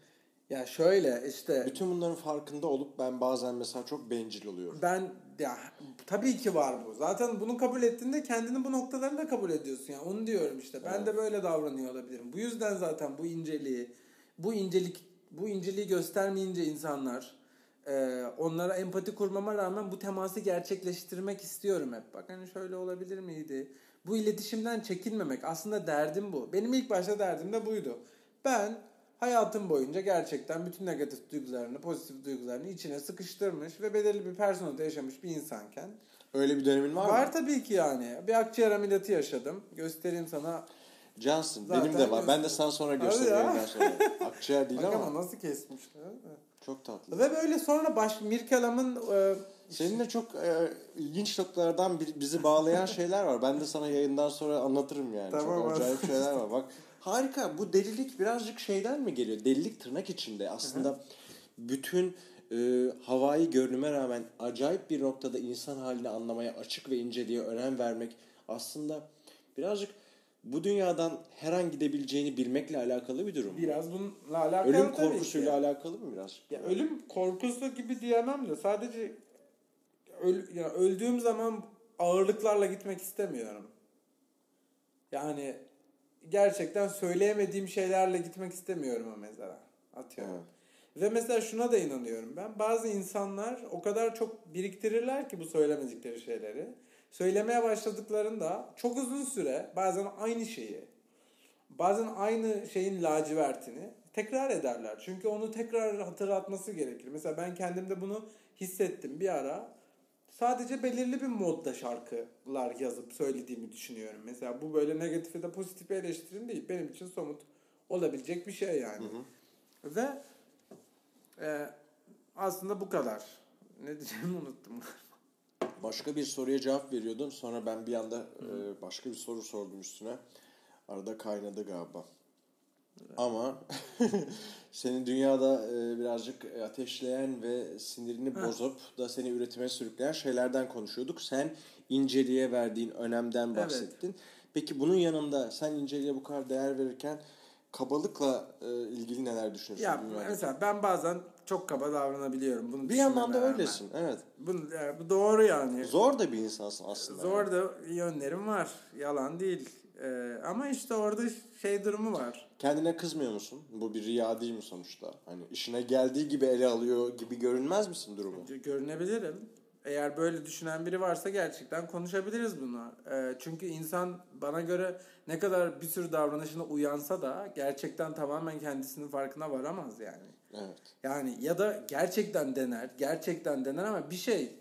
Ya şöyle işte. Bütün bunların farkında olup ben bazen mesela çok bencil oluyorum. Ben ya tabii ki var bu. Zaten bunu kabul ettiğinde kendini bu noktalarını da kabul ediyorsun ya. Onu diyorum işte. Ben evet. de böyle davranıyor olabilirim. Bu yüzden zaten bu inceliği, bu incelik, bu inceliği göstermeyince insanlar e, onlara empati kurmama rağmen bu teması gerçekleştirmek istiyorum hep. Bak hani şöyle olabilir miydi? Bu iletişimden çekinmemek. Aslında derdim bu. Benim ilk başta derdim de buydu. Ben hayatım boyunca gerçekten bütün negatif duygularını, pozitif duygularını içine sıkıştırmış ve belirli bir personada yaşamış bir insanken. Öyle bir dönemin var, var mı? Var tabii ki yani. Bir akciğer ameliyatı yaşadım. Göstereyim sana. Cansın. Zaten benim de var. Ben de sana sonra göstereyim. sonra. Akciğer değil Bak ama. ama nasıl kesmişler. Çok tatlı. Ve böyle sonra baş Mirkelam'ın e, Seninle çok e, ilginç noktalardan bir, bizi bağlayan şeyler var. Ben de sana yayından sonra anlatırım yani. Tamam, çok acayip şeyler var. Bak harika. Bu delilik birazcık şeyden mi geliyor? Delilik tırnak içinde. Aslında bütün e, havai görünüme rağmen acayip bir noktada insan halini anlamaya açık ve inceliğe önem vermek aslında birazcık bu dünyadan her an gidebileceğini bilmekle alakalı bir durum. Biraz bununla alakalı Ölüm korkusuyla alakalı mı biraz? Ya ölüm korkusu gibi diyemem de sadece öl, ya öldüğüm zaman ağırlıklarla gitmek istemiyorum. Yani gerçekten söyleyemediğim şeylerle gitmek istemiyorum o mezara. Atıyorum. Evet. Ve mesela şuna da inanıyorum ben. Bazı insanlar o kadar çok biriktirirler ki bu söylemedikleri şeyleri. Söylemeye başladıklarında çok uzun süre bazen aynı şeyi, bazen aynı şeyin lacivertini tekrar ederler. Çünkü onu tekrar hatırlatması gerekir. Mesela ben kendimde bunu hissettim bir ara sadece belirli bir modda şarkılar yazıp söylediğimi düşünüyorum. Mesela bu böyle negatif ya da pozitif eleştirim değil. Benim için somut olabilecek bir şey yani. Hı hı. Ve e, aslında bu kadar. Ne diyeceğimi unuttum. Başka bir soruya cevap veriyordun. Sonra ben bir anda e, başka bir soru sordum üstüne. Arada kaynadı galiba. Ama senin dünyada e, birazcık ateşleyen ve sinirini ha. bozup da seni üretime sürükleyen şeylerden konuşuyorduk. Sen inceliğe verdiğin önemden bahsettin. Evet. Peki bunun yanında sen inceliğe bu kadar değer verirken kabalıkla e, ilgili neler düşünüyorsun? Ya dünyada? mesela ben bazen çok kaba davranabiliyorum. Bunu bir yandan da öylesin. Evet. Bu, yani, bu doğru yani. Zor da bir insansın aslında. Zor yani. da yönlerim var. Yalan değil. Ee, ama işte orada şey durumu var. Kendine kızmıyor musun? Bu bir riya değil mi sonuçta? Hani işine geldiği gibi ele alıyor gibi görünmez misin durumu? Görünebilirim. Eğer böyle düşünen biri varsa gerçekten konuşabiliriz bunu. Ee, çünkü insan bana göre ne kadar bir sürü davranışına uyansa da gerçekten tamamen kendisinin farkına varamaz yani. Evet. Yani ya da gerçekten dener, gerçekten dener ama bir şey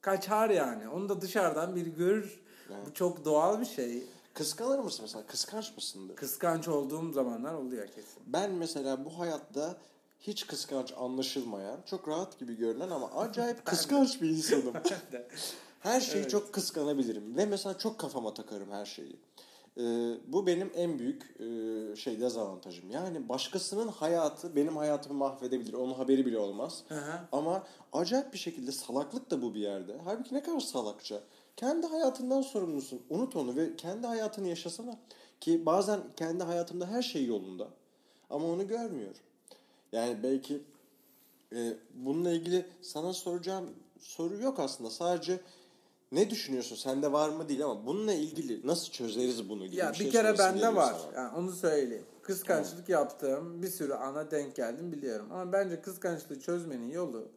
kaçar yani. Onu da dışarıdan bir görür. Evet. Bu çok doğal bir şey. Kıskanır mısın mesela? Kıskanç mısındır? Kıskanç olduğum zamanlar oluyor kesin. Ben mesela bu hayatta hiç kıskanç anlaşılmayan, çok rahat gibi görünen ama acayip kıskanç bir insanım. Her şeyi evet. çok kıskanabilirim ve mesela çok kafama takarım her şeyi. Ee, bu benim en büyük e, şey dezavantajım. Yani başkasının hayatı benim hayatımı mahvedebilir. Onun haberi bile olmaz. Hı hı. Ama acayip bir şekilde salaklık da bu bir yerde. Halbuki ne kadar salakça. Kendi hayatından sorumlusun. Unut onu ve kendi hayatını yaşasana. Ki bazen kendi hayatımda her şey yolunda. Ama onu görmüyor. Yani belki e, bununla ilgili sana soracağım soru yok aslında. Sadece ne düşünüyorsun? Sende var mı değil ama bununla ilgili nasıl çözeriz bunu gibi Ya şey bir kere sorası bende var. sana. Yani onu söyleyeyim. Kıskançlık yaptığım bir sürü ana denk geldim biliyorum. Ama bence kıskançlığı çözmenin yolu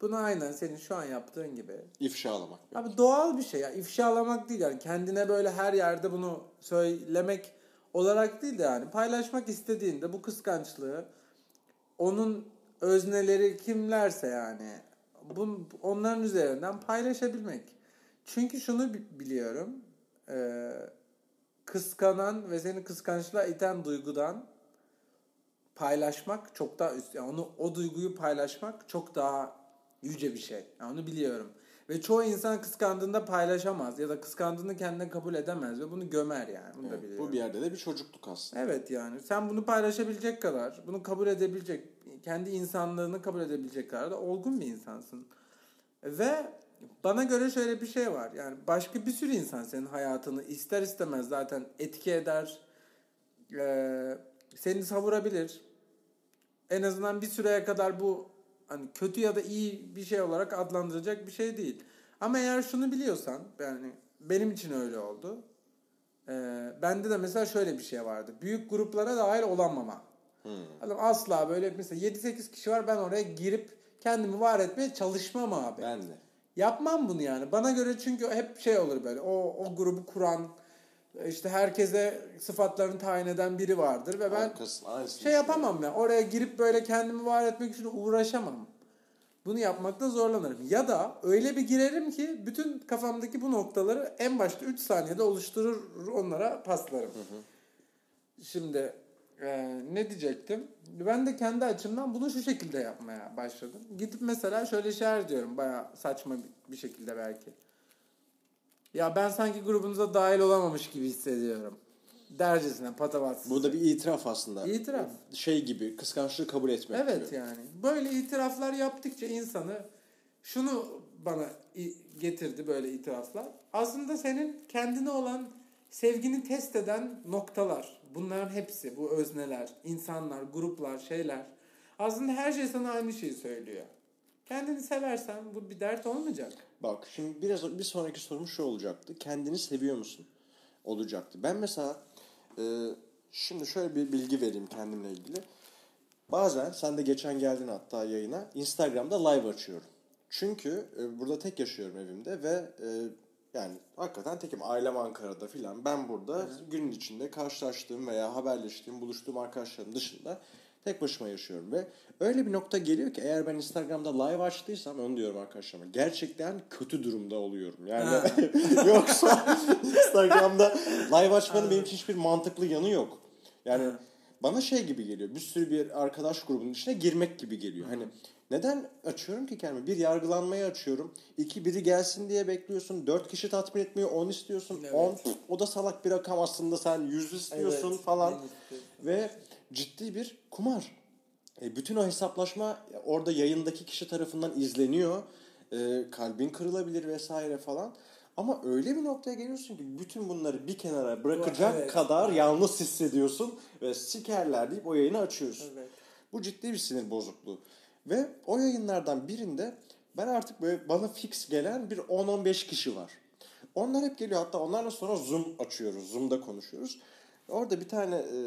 bunu aynen senin şu an yaptığın gibi. İfşalamak. Abi doğal bir şey ya. İfşalamak değil yani. Kendine böyle her yerde bunu söylemek olarak değil de yani paylaşmak istediğinde bu kıskançlığı onun özneleri kimlerse yani bun, onların üzerinden paylaşabilmek. Çünkü şunu bi- biliyorum. Ee, kıskanan ve seni kıskançlığa iten duygudan paylaşmak çok daha üst. Yani onu o duyguyu paylaşmak çok daha yüce bir şey. Yani onu biliyorum. Ve çoğu insan kıskandığında paylaşamaz ya da kıskandığını kendine kabul edemez ve bunu gömer yani. Bunu da Evet, biliyorum. bu bir yerde de bir çocukluk aslında. Evet yani sen bunu paylaşabilecek kadar, bunu kabul edebilecek, kendi insanlığını kabul edebilecek kadar da olgun bir insansın. Ve bana göre şöyle bir şey var. Yani başka bir sürü insan senin hayatını ister istemez zaten etki eder. Ee, seni savurabilir. En azından bir süreye kadar bu hani kötü ya da iyi bir şey olarak adlandıracak bir şey değil. Ama eğer şunu biliyorsan yani benim için öyle oldu. Ee, bende de mesela şöyle bir şey vardı. Büyük gruplara dahil olamama. Hmm. Adam asla böyle mesela 7-8 kişi var ben oraya girip kendimi var etmeye çalışmam abi. Ben de. Yapmam bunu yani. Bana göre çünkü hep şey olur böyle. O o grubu kuran işte herkese sıfatlarını tayin eden biri vardır ve ben Arkasına şey yapamam ya. Oraya girip böyle kendimi var etmek için uğraşamam. Bunu yapmakta zorlanırım. Ya da öyle bir girerim ki bütün kafamdaki bu noktaları en başta 3 saniyede oluşturur onlara paslarım. Şimdi e, ne diyecektim? Ben de kendi açımdan bunu şu şekilde yapmaya başladım. Gidip mesela şöyle şeyler diyorum. Baya saçma bir- şekilde belki. Ya ben sanki grubunuza dahil olamamış gibi hissediyorum. Dercesine patavatsız. Bu da bir itiraf aslında. İtiraf. Şey gibi kıskançlığı kabul etmek Evet gibi. yani. Böyle itiraflar yaptıkça insanı şunu bana getirdi böyle itiraflar. Aslında senin kendine olan sevgini test eden noktalar. Bunların hepsi bu özneler, insanlar, gruplar, şeyler. Aslında her şey sana aynı şeyi söylüyor. Kendini seversen bu bir dert olmayacak. Bak şimdi biraz bir sonraki sorum şu olacaktı. Kendini seviyor musun? Olacaktı. Ben mesela e, şimdi şöyle bir bilgi vereyim kendimle ilgili. Bazen sen de geçen geldin hatta yayına Instagram'da live açıyorum. Çünkü e, burada tek yaşıyorum evimde ve e, yani hakikaten tekim. Ailem Ankara'da filan. Ben burada günün içinde karşılaştığım veya haberleştiğim, buluştuğum arkadaşlarım dışında tek başıma yaşıyorum ve öyle bir nokta geliyor ki eğer ben Instagram'da live açtıysam onu diyorum arkadaşlarıma. Gerçekten kötü durumda oluyorum. Yani yoksa Instagram'da live açmanın benim için hiçbir mantıklı yanı yok. Yani bana şey gibi geliyor. Bir sürü bir arkadaş grubunun içine girmek gibi geliyor. Hani neden açıyorum ki kendimi? Bir yargılanmaya açıyorum. İki biri gelsin diye bekliyorsun. Dört kişi tatmin etmiyor. On istiyorsun. Evet. On o da salak bir rakam aslında. Sen yüz istiyorsun Evet, falan. Ve ciddi bir kumar. E, bütün o hesaplaşma orada yayındaki kişi tarafından izleniyor. E, kalbin kırılabilir vesaire falan. Ama öyle bir noktaya geliyorsun ki bütün bunları bir kenara bırakacak Evet. kadar yalnız hissediyorsun ve sikerler deyip o yayını açıyorsun. Evet. Bu ciddi bir sinir bozukluğu. Ve o yayınlardan birinde ben artık böyle bana fix gelen bir 10-15 kişi var. Onlar hep geliyor hatta onlarla sonra Zoom açıyoruz. Zoom'da konuşuyoruz. Orada bir tane e,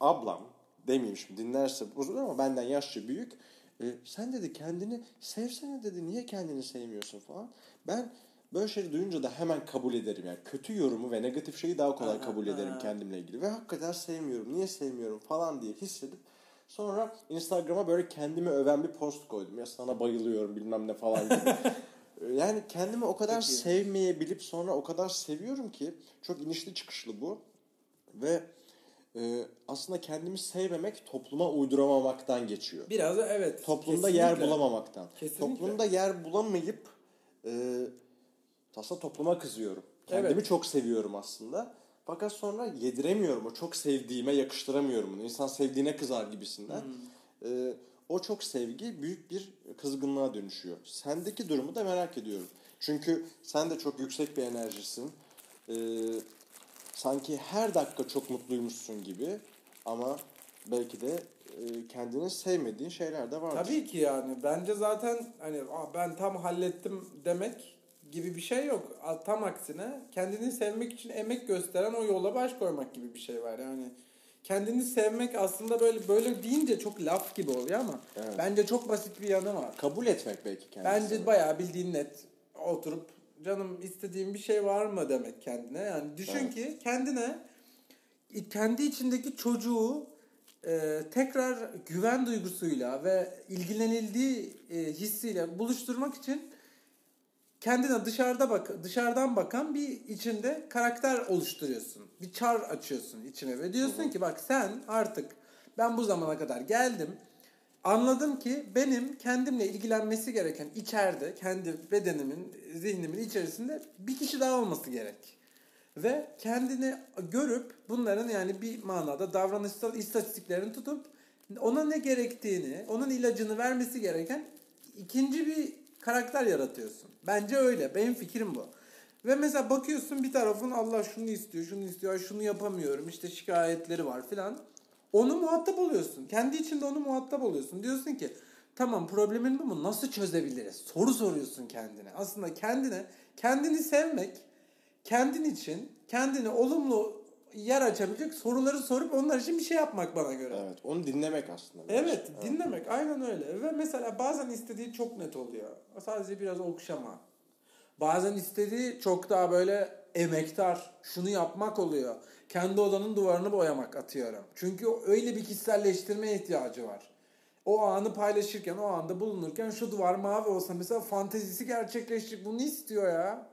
ablam demeyeyim şimdi dinlerse bozulur ama benden yaşça büyük. E, sen dedi kendini sevsene dedi. Niye kendini sevmiyorsun falan. Ben böyle şeyleri duyunca da hemen kabul ederim. Yani kötü yorumu ve negatif şeyi daha kolay kabul ederim kendimle ilgili. Ve hakikaten sevmiyorum. Niye sevmiyorum falan diye hissedip sonra Instagram'a böyle kendimi öven bir post koydum. Ya sana bayılıyorum bilmem ne falan gibi. yani kendimi o kadar iyi. sevmeyebilip sonra o kadar seviyorum ki çok inişli çıkışlı bu. Ve e, aslında kendimi sevmemek topluma uyduramamaktan geçiyor. Biraz da evet. Toplumda kesinlikle. yer bulamamaktan. Kesinlikle. Toplumda yer bulamayıp e, aslında topluma kızıyorum. Kendimi Evet. çok seviyorum aslında. Fakat sonra yediremiyorum. O çok sevdiğime yakıştıramıyorum bunu. İnsan sevdiğine kızar gibisinden. Ee, o çok sevgi büyük bir kızgınlığa dönüşüyor. Sendeki durumu da merak ediyorum. Çünkü sen de çok yüksek bir enerjisin. Ee, sanki her dakika çok mutluymuşsun gibi ama belki de e, kendini sevmediğin şeyler de vardır. Tabii ki yani. Bence zaten hani "Aa, ben tam hallettim demek gibi bir şey yok. Tam aksine kendini sevmek için emek gösteren o yola baş koymak gibi bir şey var. Yani kendini sevmek aslında böyle böyle deyince çok laf gibi oluyor ama Evet. bence çok basit bir yanı var. Kabul etmek belki kendini. Bence bayağı bildiğin net oturup canım istediğim bir şey var mı demek kendine. Yani düşün Evet. ki kendine kendi içindeki çocuğu e, tekrar güven duygusuyla ve ilgilenildiği e, hissiyle buluşturmak için kendine dışarıda bak dışarıdan bakan bir içinde karakter oluşturuyorsun. Bir çar açıyorsun içine ve diyorsun ki bak sen artık ben bu zamana kadar geldim. Anladım ki benim kendimle ilgilenmesi gereken içeride kendi bedenimin, zihnimin içerisinde bir kişi daha olması gerek. Ve kendini görüp bunların yani bir manada davranışsal istatistiklerini tutup ona ne gerektiğini, onun ilacını vermesi gereken ikinci bir karakter yaratıyorsun. Bence öyle. Benim fikrim bu. Ve mesela bakıyorsun bir tarafın Allah şunu istiyor, şunu istiyor, "Ay şunu yapamıyorum, işte şikayetleri var filan. Onu muhatap oluyorsun. Kendi içinde onu muhatap oluyorsun. Diyorsun ki tamam problemin bu mu? Nasıl çözebiliriz? Soru soruyorsun kendine. Aslında kendine, kendini sevmek, kendin için, kendine olumlu yer açabilecek soruları sorup onlar için bir şey yapmak bana göre. Evet, onu dinlemek aslında. biraz. Evet, dinlemek aynen öyle. Ve mesela bazen istediği çok net oluyor. Sadece biraz okşama. Bazen istediği çok daha böyle emektar, şunu yapmak oluyor. Kendi odanın duvarını boyamak atıyorum. Çünkü öyle bir kişiselleştirmeye ihtiyacı var. O anı paylaşırken, o anda bulunurken şu duvar mavi olsa mesela fantezisi gerçekleşecek. Bunu istiyor ya.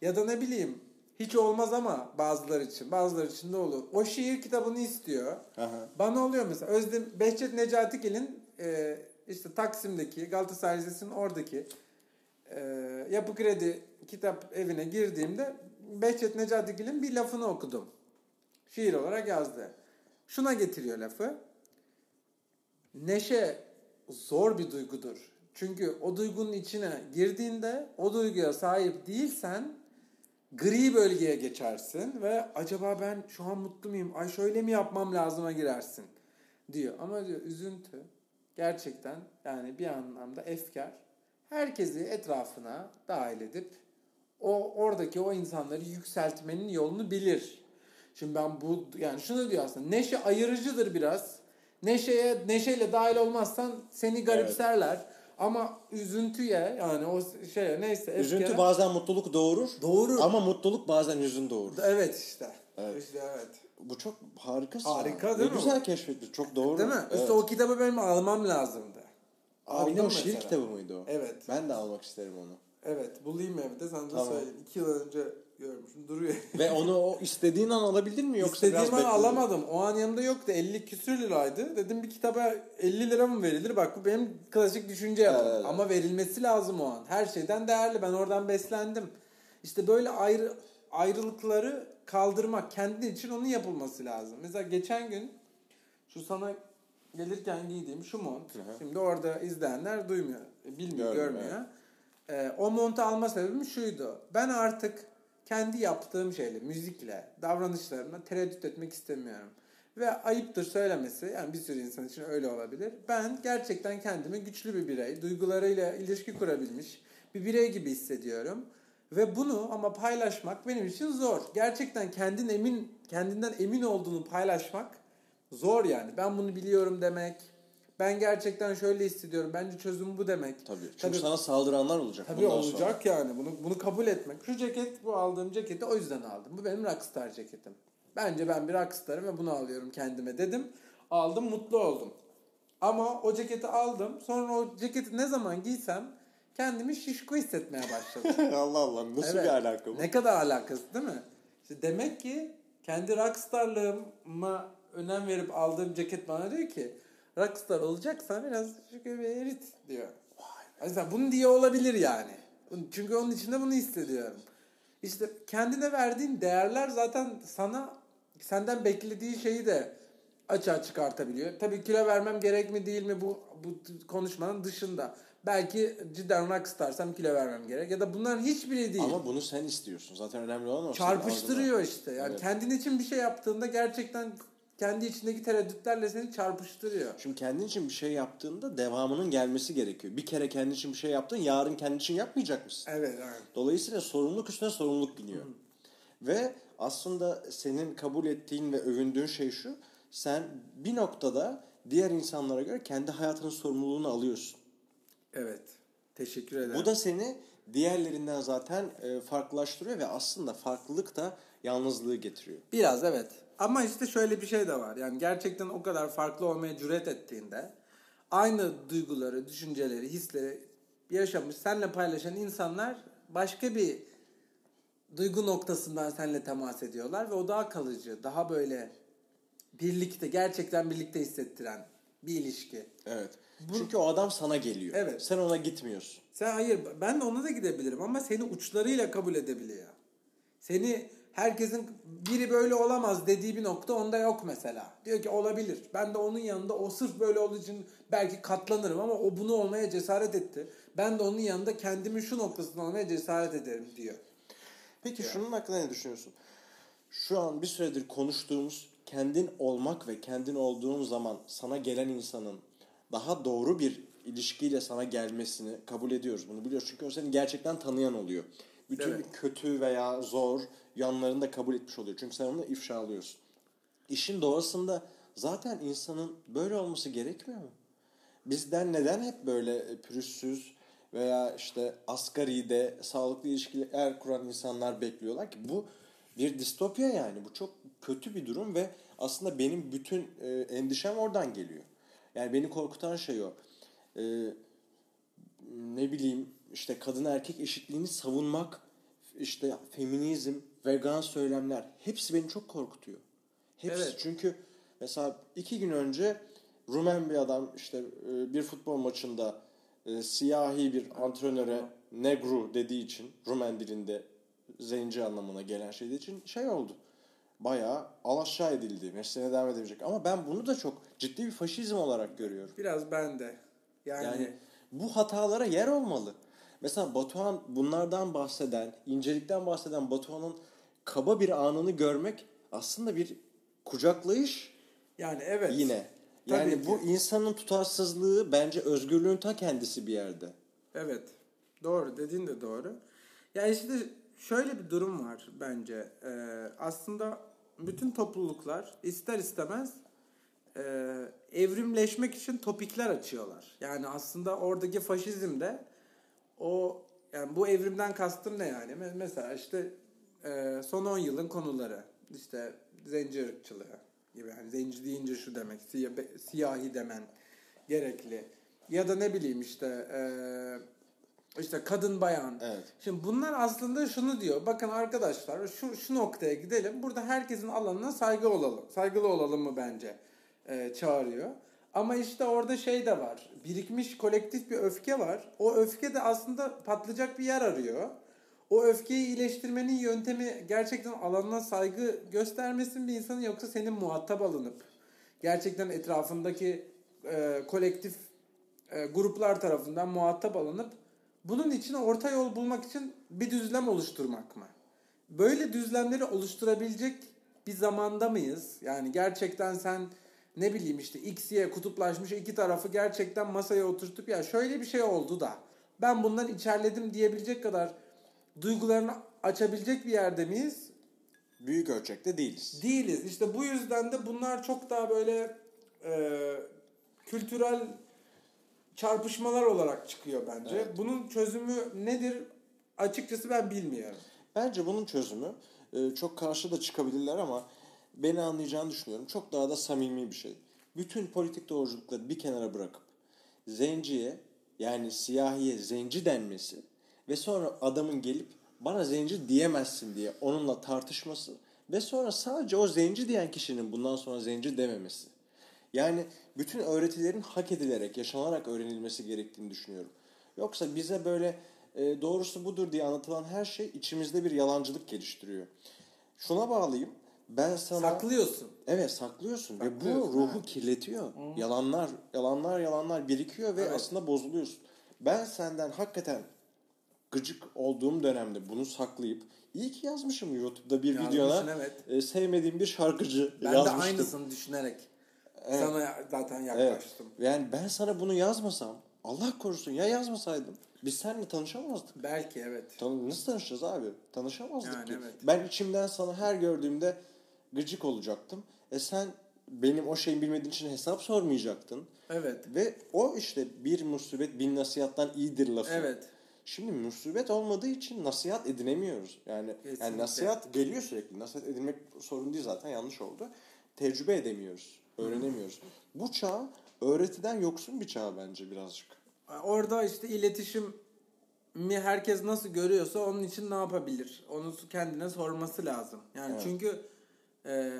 Ya da ne bileyim hiç olmaz ama bazıları için, bazıları için de olur. O şiir kitabını istiyor. Aha. Bana oluyor mesela. Özlem Behçet Necatigil'in e, işte Taksim'deki Galatasaray Lisesi'nin oradaki e, Yapı Kredi kitap evine girdiğimde Behçet Necatigil'in bir lafını okudum. Şiir olarak yazdı. Şuna getiriyor lafı. Neşe zor bir duygudur. Çünkü o duygunun içine girdiğinde o duyguya sahip değilsen gri bölgeye geçersin ve acaba ben şu an mutlu muyum? Ay şöyle mi yapmam lazıma girersin diyor. Ama diyor üzüntü gerçekten yani bir anlamda efkar herkesi etrafına dahil edip o oradaki o insanları yükseltmenin yolunu bilir. Şimdi ben bu yani şunu diyor aslında neşe ayırıcıdır biraz. Neşeye neşeyle dahil olmazsan seni garipserler. Ama üzüntüye yani o şeye neyse Üzüntü bazen mutluluk doğurur. Doğurur. Ama mutluluk bazen hüzün doğurur. Evet işte. Evet. İşte evet. Bu çok harikasın. Harika ha. değil ne mi güzel keşfetmiş. Çok doğru. Değil mi? Evet. İşte o kitabı benim almam lazımdı. Abi ne o şiir mesela. kitabı mıydı o? Evet. Ben de almak isterim onu. Evet. Bulayım evde. Sana da Tamam. söyleyeyim. İki yıl önce görmüşüm. Duruyor. Ve onu o istediğin an alabildin mi yoksa İstediğim biraz an bekledin? alamadım. O an yanımda yoktu. 50 küsür liraydı. Dedim bir kitaba 50 lira mı verilir? Bak bu benim klasik düşünce yapım. Evet. Ama verilmesi lazım o an. Her şeyden değerli. Ben oradan beslendim. İşte böyle ayrı ayrılıkları kaldırmak. Kendin için onun yapılması lazım. Mesela geçen gün şu sana gelirken giydiğim şu mont. Hı hı. Şimdi orada izleyenler duymuyor. Bilmiyor, Görmüyor, görmüyor. Ee, o montu alma sebebim şuydu. Ben artık kendi yaptığım şeyle, müzikle, davranışlarımla tereddüt etmek istemiyorum. Ve ayıptır söylemesi, yani bir sürü insan için öyle olabilir. Ben gerçekten kendimi güçlü bir birey, duygularıyla ilişki kurabilmiş bir birey gibi hissediyorum. Ve bunu ama paylaşmak benim için zor. Gerçekten kendin emin, kendinden emin olduğunu paylaşmak zor yani. Ben bunu biliyorum demek. Ben gerçekten şöyle hissediyorum. Bence çözüm bu demek. Tabii. Çünkü Tabii. sana saldıranlar olacak. Tabii olacak yani. Bunu bunu kabul etmek. Şu ceket bu aldığım ceketi o yüzden aldım. Bu benim rockstar ceketim. Bence ben bir rockstarım ve bunu alıyorum kendime dedim. Aldım mutlu oldum. Ama o ceketi aldım. Sonra o ceketi ne zaman giysem kendimi şişko hissetmeye başladım. sonra. Allah Allah nasıl Evet. bir alaka bu? Ne kadar alakası değil mi? İşte demek ki kendi rockstarlığıma önem verip aldığım ceket bana diyor ki rockstar olacaksan biraz göbeği erit diyor. Vay. Mesela bunu diye olabilir yani. Çünkü onun içinde bunu hissediyorum. İşte kendine verdiğin değerler zaten sana senden beklediği şeyi de açığa çıkartabiliyor. Tabii kilo vermem gerek mi değil mi bu bu konuşmanın dışında. Belki cidden rockstarsam kilo vermem gerek ya da bunların hiçbiri değil. Ama bunu sen istiyorsun. Zaten önemli olan o. Çarpıştırıyor işte. Yani Evet. kendin için bir şey yaptığında gerçekten kendi içindeki tereddütlerle seni çarpıştırıyor. Şimdi kendin için bir şey yaptığında devamının gelmesi gerekiyor. Bir kere kendin için bir şey yaptın, yarın kendin için yapmayacak mısın? Evet, evet. Dolayısıyla sorumluluk üstüne sorumluluk biniyor. Ve aslında senin kabul ettiğin ve övündüğün şey şu. Sen bir noktada diğer insanlara göre kendi hayatının sorumluluğunu alıyorsun. Evet. Teşekkür ederim. Bu da seni diğerlerinden zaten e, farklılaştırıyor ve aslında farklılık da yalnızlığı getiriyor. Biraz evet. Ama işte şöyle bir şey de var. Yani gerçekten o kadar farklı olmaya cüret ettiğinde aynı duyguları, düşünceleri, hisleri yaşamış, seninle paylaşan insanlar başka bir duygu noktasından seninle temas ediyorlar ve o daha kalıcı, daha böyle birlikte, gerçekten birlikte hissettiren bir ilişki. Evet. Çünkü o adam sana geliyor. Evet. Sen ona gitmiyorsun. Sen hayır ben de ona da gidebilirim ama seni uçlarıyla kabul edebiliyor. Seni herkesin biri böyle olamaz dediği bir nokta onda yok mesela. Diyor ki olabilir. Ben de onun yanında o sırf böyle olduğu için belki katlanırım ama o bunu olmaya cesaret etti. Ben de onun yanında kendimi şu noktasında olmaya cesaret ederim diyor. Peki şunun hakkında ne düşünüyorsun? Şu an bir süredir konuştuğumuz kendin olmak ve kendin olduğun zaman sana gelen insanın daha doğru bir ilişkiyle sana gelmesini kabul ediyoruz. Bunu biliyoruz çünkü o seni gerçekten tanıyan oluyor. Bütün Evet. kötü veya zor yanlarını da kabul etmiş oluyor. Çünkü sen onu ifşalıyorsun. İşin doğasında zaten insanın böyle olması gerekmiyor mu? Bizden neden hep böyle pürüzsüz veya işte asgaride sağlıklı ilişkiler kuran insanlar bekliyorlar ki bu bir distopya yani bu çok kötü bir durum ve aslında benim bütün e, endişem oradan geliyor. Yani beni korkutan şey o. E, ne bileyim işte kadın erkek eşitliğini savunmak, işte feminizm, vegan söylemler hepsi beni çok korkutuyor. Hepsi Evet. çünkü mesela iki gün önce Rumen bir adam işte e, bir futbol maçında e, siyahi bir antrenöre negru dediği için Rumen dilinde zenci anlamına gelen şey için şey oldu. Bayağı alaşağı edildi. Mesleğine devam edebilecek. Ama ben bunu da çok ciddi bir faşizm olarak görüyorum. Biraz ben de. Yani, Yani bu hatalara yer olmalı. Mesela Batuhan bunlardan bahseden, incelikten bahseden Batuhan'ın kaba bir anını görmek aslında bir kucaklayış yani evet. yine. Tabii Yani ki. bu insanın tutarsızlığı bence özgürlüğün ta kendisi bir yerde. Evet. Doğru. Dediğin de doğru. Ya işte şöyle bir durum var bence. Ee, aslında bütün topluluklar ister istemez e, evrimleşmek için topikler açıyorlar. Yani aslında oradaki faşizm de o yani bu evrimden kastım ne yani? Me- Mesela işte e, son 10 yılın konuları işte zenci ırkçılığı gibi yani zenci deyince şu demek siya- be- siyahi demen gerekli ya da ne bileyim işte e, işte kadın bayan. Evet. Şimdi bunlar aslında şunu diyor. Bakın arkadaşlar şu şu noktaya gidelim. Burada herkesin alanına saygı olalım. Saygılı olalım mı bence? e, çağırıyor. Ama işte orada şey de var. Birikmiş kolektif bir öfke var. O öfke de aslında patlayacak bir yer arıyor. O öfkeyi iyileştirmenin yöntemi gerçekten alanına saygı göstermesin bir insanın yoksa senin muhatap alınıp gerçekten etrafındaki e, kolektif e, gruplar tarafından muhatap alınıp bunun için orta yol bulmak için bir düzlem oluşturmak mı? Böyle düzlemleri oluşturabilecek bir zamanda mıyız? Yani gerçekten sen ne bileyim işte X, Y kutuplaşmış iki tarafı gerçekten masaya oturtup ya şöyle bir şey oldu da ben bundan içerledim diyebilecek kadar duygularını açabilecek bir yerde miyiz? Büyük ölçekte değiliz. Değiliz. İşte bu yüzden de bunlar çok daha böyle e, kültürel çarpışmalar olarak çıkıyor bence. Evet. Bunun çözümü nedir? Açıkçası ben bilmiyorum. Bence bunun çözümü e, çok karşı da çıkabilirler ama beni anlayacağını düşünüyorum. Çok daha da samimi bir şey. Bütün politik doğruculukları bir kenara bırakıp zenciye yani siyahiye zenci denmesi ve sonra adamın gelip bana zenci diyemezsin diye onunla tartışması ve sonra sadece o zenci diyen kişinin bundan sonra zenci dememesi. Yani bütün öğretilerin hak edilerek, yaşanarak öğrenilmesi gerektiğini düşünüyorum. Yoksa bize böyle e, doğrusu budur diye anlatılan her şey içimizde bir yalancılık geliştiriyor. Şuna bağlayayım. Ben sana Saklıyorsun. Evet saklıyorsun ve bu ruhu evet. kirletiyor. Yalanlar, yalanlar, yalanlar birikiyor ve Evet. aslında bozuluyorsun. Ben senden hakikaten gıcık olduğum dönemde bunu saklayıp iyi ki yazmışım YouTube'da bir Yazmışsın, videona evet. e, sevmediğim bir şarkıcı Ben yazmıştım. de aynısını düşünerek Evet. sana zaten Evet. yaklaştım. Yani ben sana bunu yazmasam Allah korusun ya yazmasaydım biz seninle tanışamazdık. Belki evet. Tan- Nasıl tanışacağız abi? Tanışamazdık Yani ki. evet. Ben içimden sana her gördüğümde gıcık olacaktım. E sen benim o şeyi bilmediğin için hesap sormayacaktın. Evet. Ve o işte bir musibet bin nasihattan iyidir lafı. Evet. Şimdi musibet olmadığı için nasihat edinemiyoruz. Yani, Kesinlikle. yani nasihat geliyor sürekli. Nasihat edinmek sorun değil zaten yanlış oldu. Tecrübe edemiyoruz. Öğrenemiyoruz. Bu çağ öğretiden yoksun bir çağ bence birazcık. Orada işte iletişim mi herkes nasıl görüyorsa onun için ne yapabilir? Onu kendine sorması lazım. Yani Evet. çünkü e,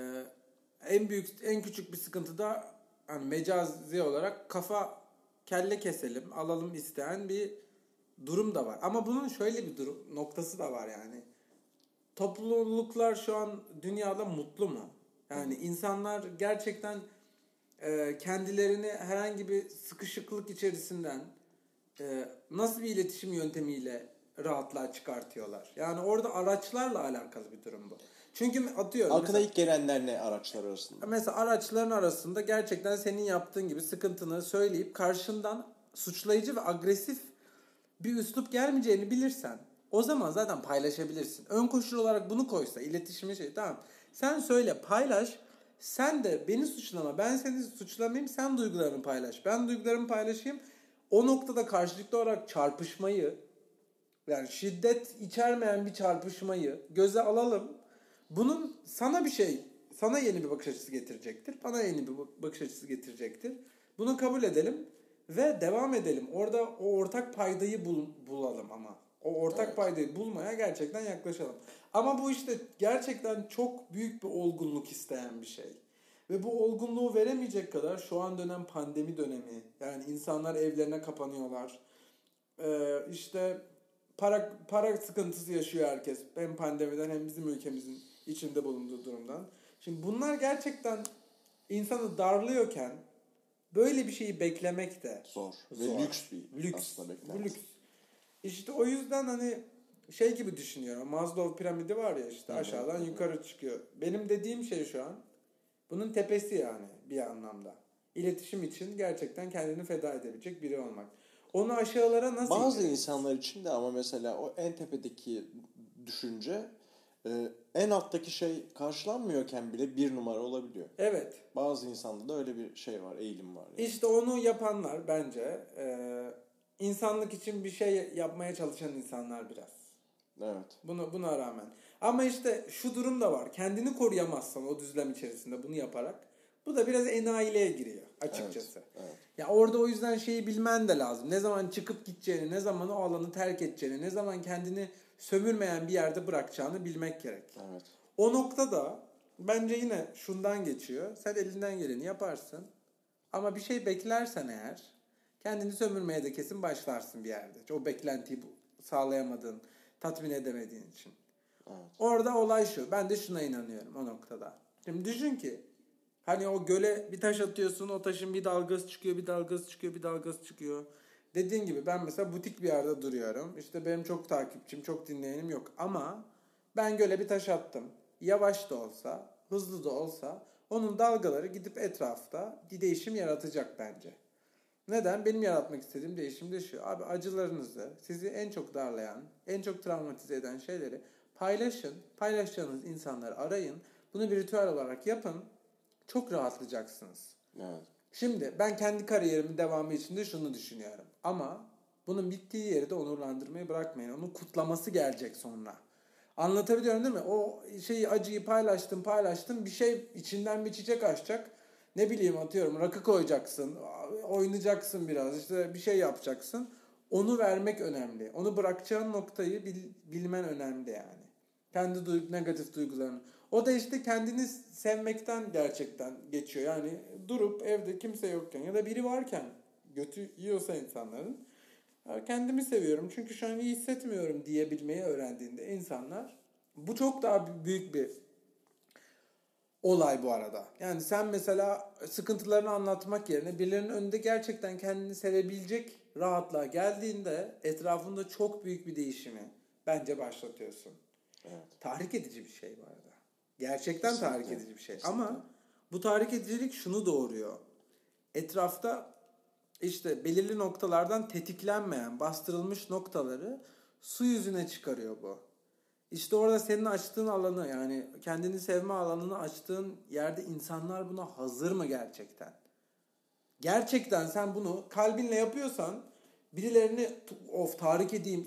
en büyük en küçük bir sıkıntı da hani mecazi olarak kafa kelle keselim, alalım isteyen bir durum da var. Ama bunun şöyle bir durum noktası da var yani. Topluluklar şu an dünyada mutlu mu? Yani insanlar gerçekten e, kendilerini herhangi bir sıkışıklık içerisinden e, nasıl bir iletişim yöntemiyle rahatlığa çıkartıyorlar? Yani orada araçlarla alakalı bir durum bu. Çünkü atıyorum Aklına mesela, ilk gelenler ne araçlar arasında? mesela araçların arasında gerçekten senin yaptığın gibi sıkıntını söyleyip karşından suçlayıcı ve agresif bir üslup gelmeyeceğini bilirsen o zaman zaten paylaşabilirsin. Ön koşul olarak bunu koysa iletişimi şey tamam. Sen söyle paylaş. Sen de beni suçlama. Ben seni suçlamayayım. Sen duygularını paylaş. Ben duygularımı paylaşayım. O noktada karşılıklı olarak çarpışmayı yani şiddet içermeyen bir çarpışmayı göze alalım. Bunun sana bir şey, sana yeni bir bakış açısı getirecektir. Bana yeni bir bakış açısı getirecektir. Bunu kabul edelim ve devam edelim. Orada o ortak paydayı bul- bulalım ama. O ortak Evet. paydayı bulmaya gerçekten yaklaşalım. Ama bu işte gerçekten çok büyük bir olgunluk isteyen bir şey. Ve bu olgunluğu veremeyecek kadar şu an dönem pandemi dönemi. Yani insanlar evlerine kapanıyorlar. Ee, işte para para sıkıntısı yaşıyor herkes. Hem pandemiden hem bizim ülkemizin içinde bulunduğu durumdan. Şimdi bunlar gerçekten insanı darlıyorken böyle bir şeyi beklemek de Zor. Zor. Ve lüks bir lüks. aslında Bu beklenti. lüks. İşte o yüzden hani şey gibi düşünüyorum. Maslow piramidi var ya işte hı, aşağıdan hı. yukarı çıkıyor. Benim dediğim şey şu an bunun tepesi yani bir anlamda. İletişim için gerçekten kendini feda edebilecek biri olmak. Onu aşağılara nasıl Bazı indiririz? insanlar için de ama mesela o en tepedeki düşünce e, en alttaki şey karşılanmıyorken bile bir numara olabiliyor. Evet. Bazı insanda da öyle bir şey var, eğilim var. yani. İşte onu yapanlar bence e, insanlık için bir şey yapmaya çalışan insanlar biraz. Evet. Bunu buna rağmen. Ama işte şu durum da var. Kendini koruyamazsan o düzlem içerisinde bunu yaparak bu da biraz enayiliğe giriyor açıkçası. Evet. Ya orada o yüzden şeyi bilmen de lazım. Ne zaman çıkıp gideceğini, ne zaman o alanı terk edeceğini, ne zaman kendini sömürmeyen bir yerde bırakacağını bilmek gerek. Evet. O noktada bence yine şundan geçiyor. Sen elinden geleni yaparsın. Ama bir şey beklersen eğer kendini sömürmeye de kesin başlarsın bir yerde. O beklentiyi sağlayamadığın, tatmin edemediğin için. Evet. Orada olay şu. Ben de şuna inanıyorum o noktada. Şimdi düşün ki hani o göle bir taş atıyorsun o taşın bir dalgası çıkıyor bir dalgası çıkıyor bir dalgası çıkıyor. Dediğin gibi ben mesela butik bir yerde duruyorum. İşte benim çok takipçim çok dinleyenim yok. Ama ben göle bir taş attım. Yavaş da olsa hızlı da olsa onun dalgaları gidip etrafta bir değişim yaratacak bence. Neden? Benim yaratmak istediğim değişim de şu. Abi acılarınızı, sizi en çok darlayan, en çok travmatize eden şeyleri paylaşın. Paylaşacağınız insanları arayın. Bunu bir ritüel olarak yapın. Çok rahatlayacaksınız. Evet. Şimdi ben kendi kariyerimin devamı için de şunu düşünüyorum. Ama bunun bittiği yeri de onurlandırmayı bırakmayın. Onun kutlaması gelecek sonra. Anlatabiliyorum değil mi? O şeyi acıyı paylaştım paylaştım bir şey içinden bir çiçek açacak. Ne bileyim atıyorum rakı koyacaksın, oynayacaksın biraz işte bir şey yapacaksın. Onu vermek önemli. Onu bırakacağın noktayı bil- bilmen önemli yani. Kendi duyg- negatif duygularını. O da işte kendini sevmekten gerçekten geçiyor. Yani durup evde kimse yokken ya da biri varken götü yiyorsa insanların kendimi seviyorum çünkü şu an iyi hissetmiyorum diyebilmeyi öğrendiğinde insanlar bu çok daha büyük bir olay bu arada. Yani sen mesela sıkıntılarını anlatmak yerine birilerinin önünde gerçekten kendini sevebilecek rahatlığa geldiğinde etrafında çok büyük bir değişimi bence başlatıyorsun. Evet. Tahrik edici bir şey bu arada. Gerçekten Kesinlikle, tahrik edici bir şey. kesinlikle. Ama bu tahrik edicilik şunu doğuruyor. Etrafta işte belirli noktalardan tetiklenmeyen, bastırılmış noktaları su yüzüne çıkarıyor bu. İşte orada senin açtığın alanı yani kendini sevme alanını açtığın yerde insanlar buna hazır mı gerçekten? Gerçekten sen bunu kalbinle yapıyorsan birilerini of tahrik edeyim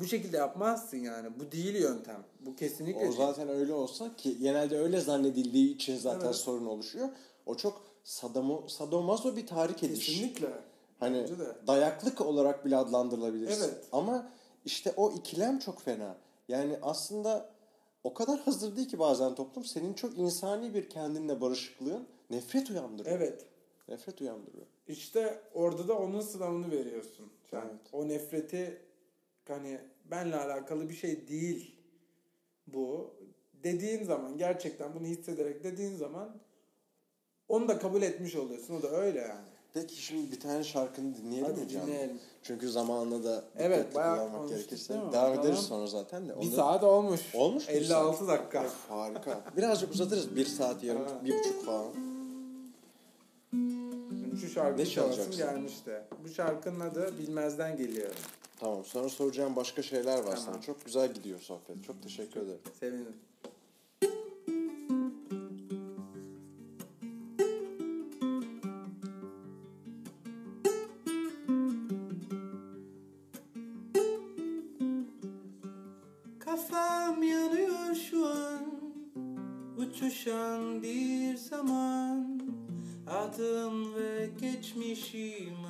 bu şekilde yapmazsın yani. Bu değil yöntem. Bu kesinlikle O değil. zaten öyle olsa ki genelde öyle zannedildiği için zaten Evet. sorun oluşuyor. O çok sadamo, sadomaso bir tahrik ediş. Kesinlikle. Hani dayaklık olarak bile adlandırılabilirsin. Evet. Ama işte o ikilem çok fena. Yani aslında o kadar hazır değil ki bazen toplum senin çok insani bir kendinle barışıklığın nefret uyandırıyor. Evet. Nefret uyandırıyor. İşte orada da onun sınavını veriyorsun. Sen Evet. o nefreti hani benle alakalı bir şey değil bu dediğin zaman gerçekten bunu hissederek dediğin zaman onu da kabul etmiş oluyorsun. O da öyle yani. Peki şimdi bir tane şarkını dinleyelim Hadi mi canım? dinleyelim. Çünkü zamanında da Evet, kullanmak gerekirse. Devam Bakalım. ederiz sonra zaten de. Bir Onu- saat olmuş. Olmuş mu bir 56 dakika. Of, harika. Birazcık uzatırız. Bir saat yarım, Ha. bir buçuk falan. Şu şarkı Ne çalasım gelmişti. Bu şarkının adı Bilmezden geliyor. Tamam sonra soracağım başka şeyler var Tamam. sana. Çok güzel gidiyor sohbet. Çok teşekkür ederim. Sevinirim. Kafam yanıyor şu an Uçuşan bir zaman Adım ve geçmişim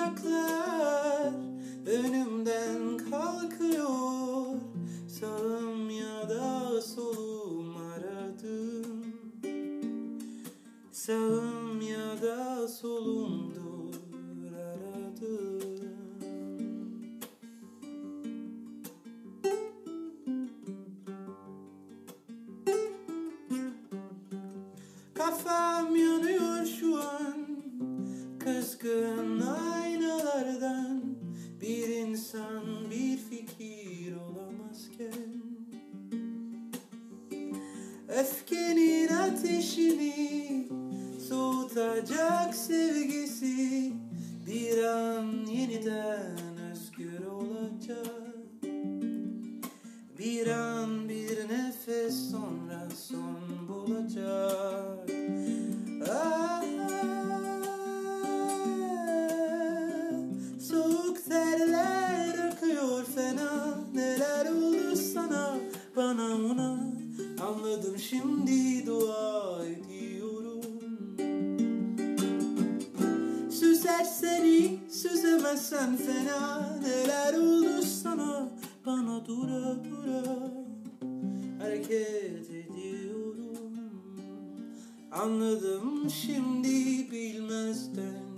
bacaklar Süzersen iyi, süzemezsen fena Neler oldu sana? Bana dura dura Hareket ediyorum. Anladım şimdi bilmezden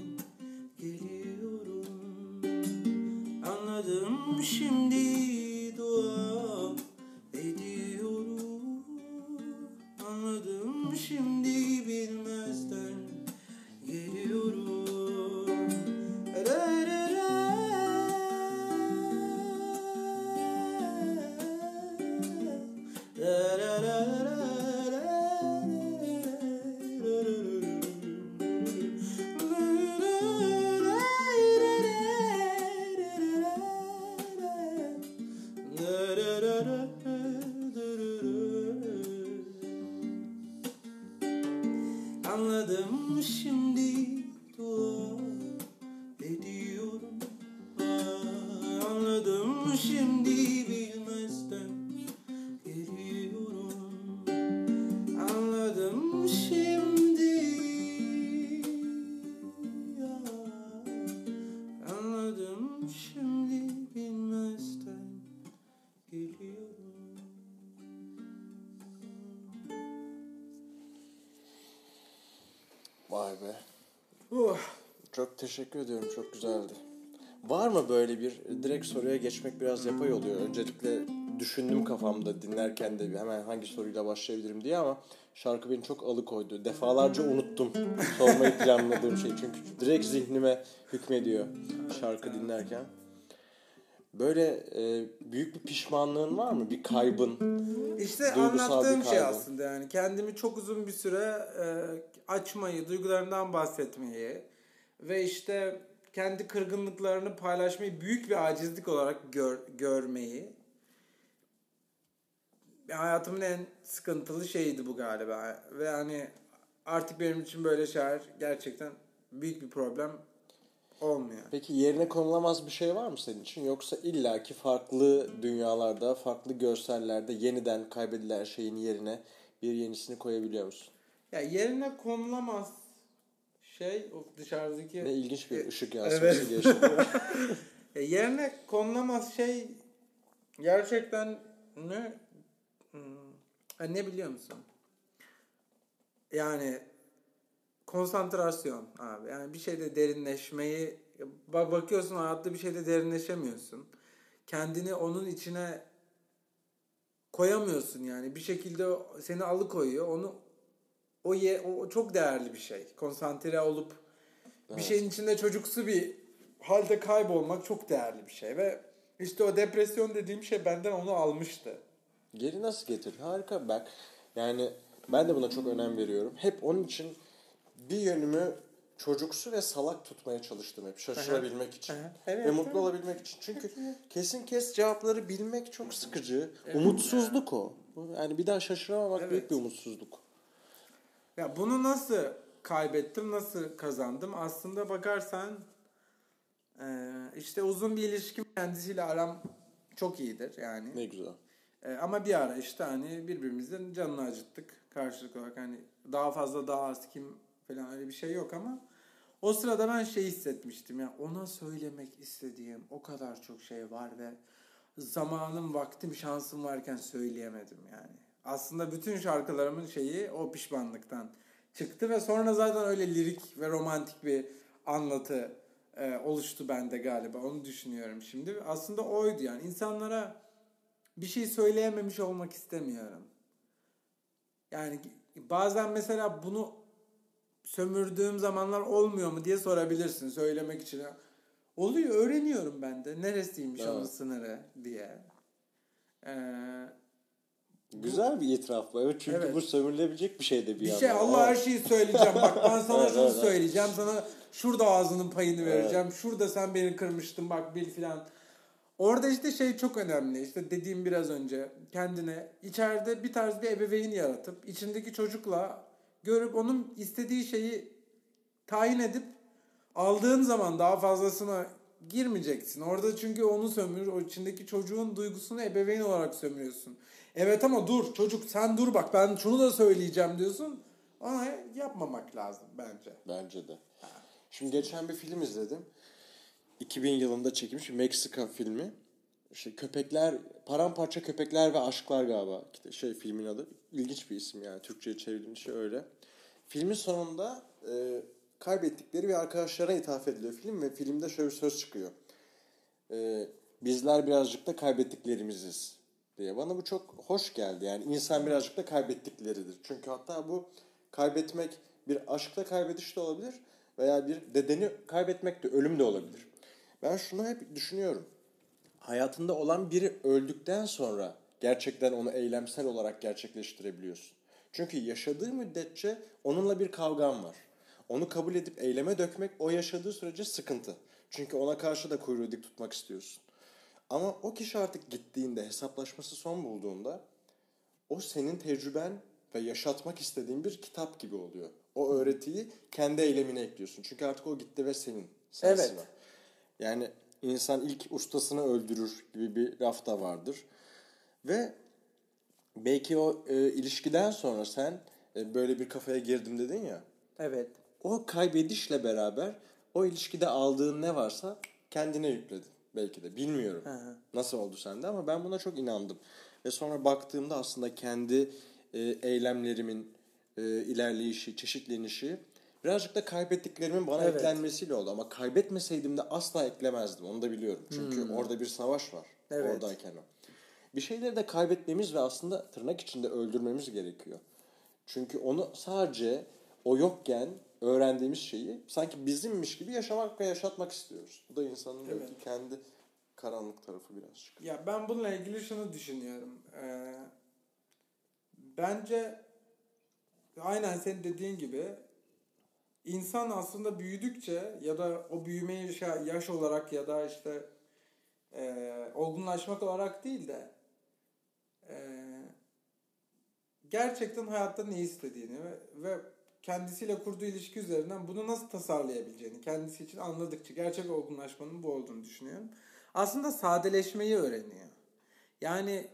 teşekkür ediyorum. Çok güzeldi. Var mı böyle bir direkt soruya geçmek biraz yapay oluyor. Öncelikle düşündüm kafamda dinlerken de hemen hangi soruyla başlayabilirim diye ama şarkı beni çok alıkoydu. Defalarca unuttum sormayı planladığım şey. Çünkü direkt zihnime hükmediyor şarkı dinlerken. Böyle e, büyük bir pişmanlığın var mı? Bir kaybın? İşte anlattığım şey aslında yani kendimi çok uzun bir süre e, açmayı, duygularımdan bahsetmeyi ve işte kendi kırgınlıklarını paylaşmayı büyük bir acizlik olarak gör, görmeyi hayatımın en sıkıntılı şeyiydi bu galiba ve hani artık benim için böyle şeyler gerçekten büyük bir problem olmuyor. Peki yerine konulamaz bir şey var mı senin için? Yoksa illaki farklı dünyalarda, farklı görsellerde yeniden kaybedilen şeyin yerine bir yenisini koyabiliyor musun? Ya yerine konulamaz şey o dışarıdaki Ne ilginç bir E, ışık yansıması evet. geçti. E, yerine konulamaz şey gerçekten ne Hmm, ha, ne biliyor musun? Yani konsantrasyon abi. Yani bir şeyde derinleşmeyi bak bakıyorsun hayatta bir şeyde derinleşemiyorsun. Kendini onun içine koyamıyorsun yani. Bir şekilde seni alıkoyuyor. Onu o, ye, o çok değerli bir şey. Konsantre olup bir Evet. şeyin içinde çocuksu bir halde kaybolmak çok değerli bir şey ve işte o depresyon dediğim şey benden onu almıştı. Geri nasıl getir? Harika bak. Yani ben de buna çok önem veriyorum. Hep onun için bir yönümü çocuksu ve salak tutmaya çalıştım hep. Şaşırabilmek için. Evet, ve mutlu evet. olabilmek için. Çünkü kesin kes cevapları bilmek çok sıkıcı. Umutsuzluk o. Yani bir daha şaşıramamak büyük Evet. bir umutsuzluk. Ya bunu nasıl kaybettim, nasıl kazandım? Aslında bakarsan eee, işte uzun bir ilişkim kendisiyle aram çok iyidir yani. Ne güzel. E, ama bir ara işte hani birbirimizin canını acıttık karşılıklı olarak hani daha fazla daha az kim falan öyle bir şey yok ama o sırada ben şey hissetmiştim ya ona söylemek istediğim o kadar çok şey var ve zamanım, vaktim, şansım varken söyleyemedim yani. Aslında bütün şarkılarımın şeyi o pişmanlıktan çıktı ve sonra zaten öyle lirik ve romantik bir anlatı e, oluştu bende galiba. Onu düşünüyorum şimdi. Aslında oydu yani. insanlara bir şey söyleyememiş olmak istemiyorum. Yani bazen mesela bunu sömürdüğüm zamanlar olmuyor mu diye sorabilirsin söylemek için. Oluyor, öğreniyorum ben de. Neresiymiş onun Evet. sınırı diye. Ee, Güzel bir itiraf bu. Evet çünkü Evet. bu sömürülebilecek bir şey de bir, bir yandan. şey Allah her Evet. şeyi söyleyeceğim. Bak ben sana Evet, şunu evet, evet. söyleyeceğim. Sana şurada ağzının payını vereceğim. Şurada sen beni kırmıştın bak bil filan. Orada işte şey çok önemli. İşte dediğim biraz önce kendine içeride bir tarz bir ebeveyn yaratıp içindeki çocukla görüp onun istediği şeyi tayin edip aldığın zaman daha fazlasına girmeyeceksin. Orada çünkü onu sömür, o içindeki çocuğun duygusunu ebeveyn olarak sömürüyorsun. Evet ama dur çocuk sen dur bak ben şunu da söyleyeceğim diyorsun. Ona yapmamak lazım bence. Bence de. Şimdi geçen bir film izledim. 2000 yılında çekilmiş bir Meksika filmi. İşte köpekler, paramparça köpekler ve aşklar galiba. Şey filmin adı. İlginç bir isim yani. Türkçe'ye çevrilmiş şey öyle. Filmin sonunda e, kaybettikleri bir arkadaşlarına ithaf ediliyor film ve filmde şöyle bir söz çıkıyor. E, bizler birazcık da kaybettiklerimiziz diye. Bana bu çok hoş geldi. Yani insan birazcık da kaybettikleridir. Çünkü hatta bu kaybetmek bir aşkta kaybediş de olabilir veya bir dedeni kaybetmek de ölüm de olabilir. Ben şunu hep düşünüyorum. Hayatında olan biri öldükten sonra gerçekten onu eylemsel olarak gerçekleştirebiliyorsun. Çünkü yaşadığı müddetçe onunla bir kavgan var. Onu kabul edip eyleme dökmek o yaşadığı sürece sıkıntı. Çünkü ona karşı da kuyruğu dik tutmak istiyorsun. Ama o kişi artık gittiğinde, hesaplaşması son bulduğunda o senin tecrüben ve yaşatmak istediğin bir kitap gibi oluyor. O öğretiyi kendi eylemine ekliyorsun. Çünkü artık o gitti ve senin. sensin Evet. o. Yani insan ilk ustasını öldürür gibi bir laf da vardır. Ve belki o e, ilişkiden sonra sen e, böyle bir kafaya girdim dedin ya. Evet. O kaybedişle beraber o ilişkide aldığın ne varsa kendine yükledin belki de. Bilmiyorum hı. nasıl oldu sende ama ben buna çok inandım. Ve sonra baktığımda aslında kendi e, eylemlerimin e, ilerleyişi, çeşitlenişi birazcık da kaybettiklerimin bana Evet. eklenmesiyle oldu. Ama kaybetmeseydim de asla eklemezdim. Onu da biliyorum. Çünkü orada bir savaş var. Hmm. Evet. Oradayken o. Bir şeyleri de kaybetmemiz ve aslında tırnak içinde öldürmemiz gerekiyor. Çünkü onu sadece o yokken öğrendiğimiz şeyi sanki bizimmiş gibi yaşamak ve yaşatmak istiyoruz. Bu da insanın Evet. belki kendi karanlık tarafı birazcık. Ya ben bununla ilgili şunu düşünüyorum. Ee, bence aynen senin dediğin gibi insan aslında büyüdükçe ya da o büyümeyi yaşa- yaş olarak ya da işte e, olgunlaşmak olarak değil de e, gerçekten hayatta ne istediğini ve, ve kendisiyle kurduğu ilişki üzerinden bunu nasıl tasarlayabileceğini kendisi için anladıkça gerçek olgunlaşmanın bu olduğunu düşünüyorum. Aslında sadeleşmeyi öğreniyor. Yani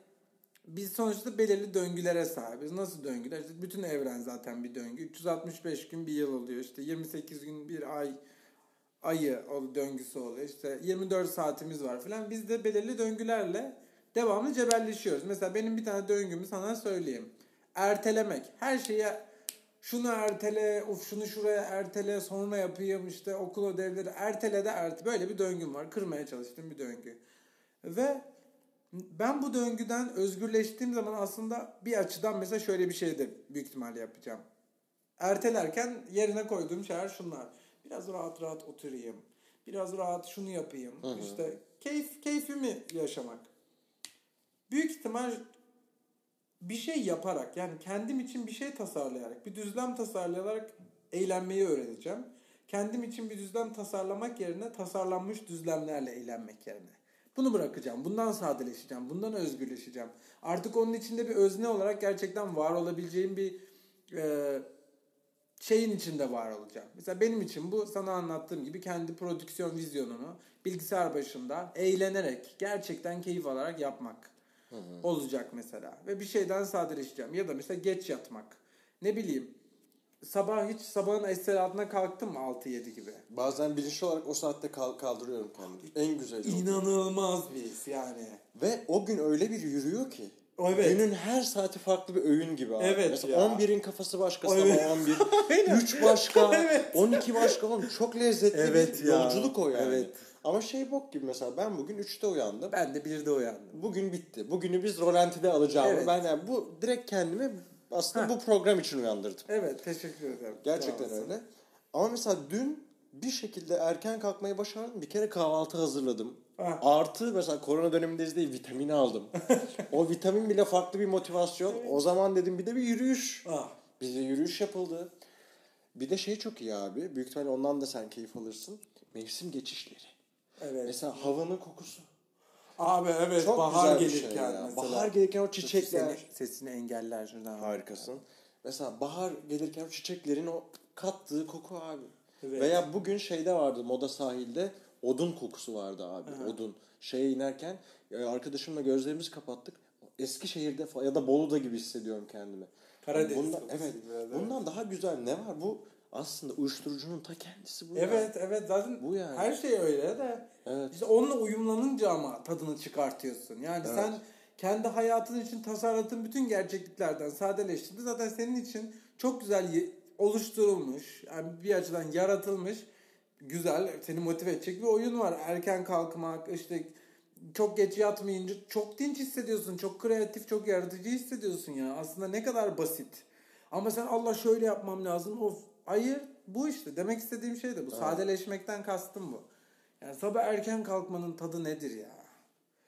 biz sonuçta belirli döngülere sahibiz. Nasıl döngüler? İşte bütün evren zaten bir döngü. 365 gün bir yıl oluyor. İşte 28 gün bir ay ayı döngüsü oluyor. İşte 24 saatimiz var falan. Biz de belirli döngülerle devamlı cebelleşiyoruz. Mesela benim bir tane döngümü sana söyleyeyim. Ertelemek. Her şeye şunu ertele, of şunu şuraya ertele, sonra yapayım işte okul ödevleri ertele de ertele. Böyle bir döngüm var. Kırmaya çalıştığım bir döngü. Ve ben bu döngüden özgürleştiğim zaman aslında bir açıdan mesela şöyle bir şey de büyük ihtimalle yapacağım. Ertelerken yerine koyduğum şeyler şunlar. Biraz rahat rahat oturayım. Biraz rahat şunu yapayım. İşte keyif keyfimi yaşamak. Büyük ihtimal bir şey yaparak yani kendim için bir şey tasarlayarak, bir düzlem tasarlayarak eğlenmeyi öğreneceğim. Kendim için bir düzlem tasarlamak yerine tasarlanmış düzlemlerle eğlenmek yerine. Bunu bırakacağım. Bundan sadeleşeceğim. Bundan özgürleşeceğim. Artık onun içinde bir özne olarak gerçekten var olabileceğim bir e, şeyin içinde var olacağım. Mesela benim için bu sana anlattığım gibi kendi prodüksiyon vizyonumu bilgisayar başında eğlenerek, gerçekten keyif alarak yapmak olacak mesela. Ve bir şeyden sadeleşeceğim. Ya da mesela geç yatmak. Ne bileyim sabah hiç sabahın estelahatına kalktım mı 6-7 gibi? Bazen bilinçli olarak o saatte kal- kaldırıyorum kendimi. En güzeli. o. İnanılmaz bir his yani. Ve o gün öyle bir yürüyor ki. Evet. Günün her saati farklı bir öğün gibi abi. Evet Mesela ya. 11'in kafası başka Evet. sabah 11. 3 başka. Evet. 12 başka. Oğlum çok lezzetli Evet bir ya. yolculuk o yani. Evet. Ama şey bok gibi mesela ben bugün 3'te uyandım. Ben de bir de uyandım. Bugün bitti. Bugünü biz rolantide alacağımı Evet. ben yani bu direkt kendimi aslında Ha. bu program için uyandırdım. Evet teşekkür ederim. Gerçekten öyle. Ama mesela dün bir şekilde erken kalkmayı başardım. Bir kere kahvaltı hazırladım. Ah. Artı mesela korona dönemindeyiz diye vitamin aldım. o vitamin bile farklı bir motivasyon. O zaman dedim bir de bir yürüyüş. Ah. Bir de yürüyüş yapıldı. Bir de şey çok iyi abi. Büyük ihtimalle ondan da sen keyif alırsın. Mevsim geçişleri. Evet. Mesela havanın kokusu. Abi evet Çok bahar güzel gelirken şey ya. mesela. Bahar gelirken o çiçekler. Sesini, sesini engeller şuradan. Harikasın. Mesela bahar gelirken o çiçeklerin o kattığı koku abi. Evet. Veya bugün şeyde vardı moda sahilde odun kokusu vardı abi. Odun. Şeye inerken arkadaşımla gözlerimizi kapattık. Eskişehir'de ya da Bolu'da gibi hissediyorum kendimi. Karadeniz Bundan, evet. gibi evet. Bundan daha güzel ne var? Bu aslında uyuşturucunun ta kendisi bu. ya. Evet evet zaten Bu yani. her şey öyle de Evet. işte onunla uyumlanınca ama tadını çıkartıyorsun. Yani Evet. sen kendi hayatın için tasarladığın bütün gerçekliklerden sadeleştiğinde zaten senin için çok güzel oluşturulmuş, yani bir açıdan yaratılmış güzel seni motive edecek bir oyun var. Erken kalkmak, işte çok geç yatmayınca çok dinç hissediyorsun. Çok kreatif, çok yaratıcı hissediyorsun ya. Aslında ne kadar basit. Ama sen Allah şöyle yapmam lazım. Of hayır bu işte. Demek istediğim şey de bu. Sadeleşmekten kastım bu. Yani sabah erken kalkmanın tadı nedir ya?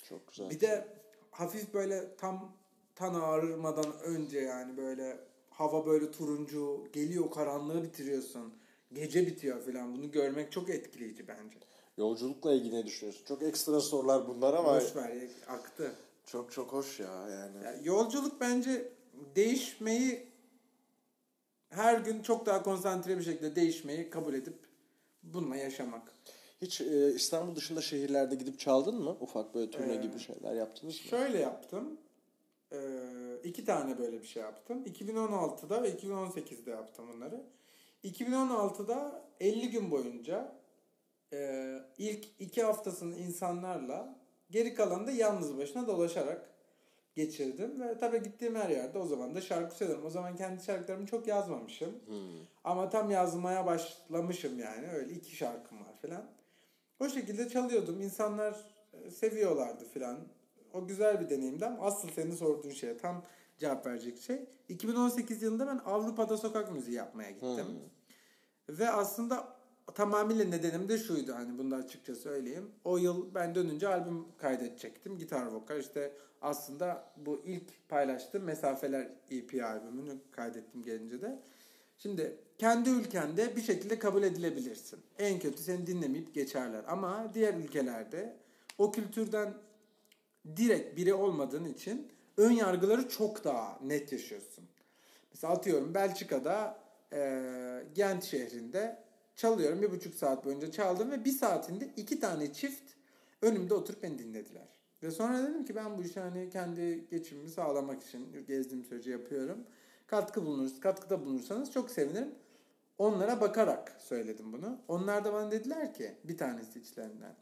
Çok güzel. Bir de hafif böyle tam tan ağrırmadan önce yani böyle hava böyle turuncu geliyor karanlığı bitiriyorsun. Gece bitiyor falan. Bunu görmek çok etkileyici bence. Yolculukla ilgili ne düşünüyorsun? Çok ekstra sorular bunlar ama Boş ver aktı. çok çok hoş ya yani. Ya yolculuk bence değişmeyi her gün çok daha konsantre bir şekilde değişmeyi kabul edip bununla yaşamak. Hiç e, İstanbul dışında şehirlerde gidip çaldın mı? Ufak böyle turne Ee, gibi şeyler yaptınız mı? Şöyle yaptım. Ee, iki tane böyle bir şey yaptım. 2016'da ve 2018'de yaptım bunları. 2016'da 50 gün boyunca e, ilk iki haftasını insanlarla geri kalanı da yalnız başına dolaşarak geçirdim ve tabii gittiğim her yerde o zaman da şarkı söylerim. O zaman kendi şarkılarımı çok yazmamışım. Ama tam yazmaya başlamışım yani. Öyle iki şarkım var falan. O şekilde çalıyordum. İnsanlar e, seviyorlardı falan. O güzel bir deneyimdi ama asıl senin sorduğun şeye tam cevap verecek şey. 2018 yılında ben Avrupa'da sokak müziği yapmaya gittim. Ve aslında tamamıyla nedenim de şuydu hani bunu da açıkça söyleyeyim. O yıl ben dönünce albüm kaydedecektim. Gitar vokal işte aslında bu ilk paylaştığım Mesafeler EP albümünü kaydettim gelince de. Şimdi kendi ülkende bir şekilde kabul edilebilirsin. En kötü seni dinlemeyip geçerler. Ama diğer ülkelerde o kültürden direkt biri olmadığın için ön yargıları çok daha net yaşıyorsun. Mesela atıyorum Belçika'da e, Gent şehrinde çalıyorum. Bir buçuk saat boyunca çaldım ve bir saatinde iki tane çift önümde oturup beni dinlediler. Ve sonra dedim ki ben bu işi hani kendi geçimimi sağlamak için gezdiğim sürece yapıyorum. Katkı bulunuruz, katkıda bulunursanız çok sevinirim. Onlara bakarak söyledim bunu. Onlar da bana dediler ki bir tanesi içlerinden.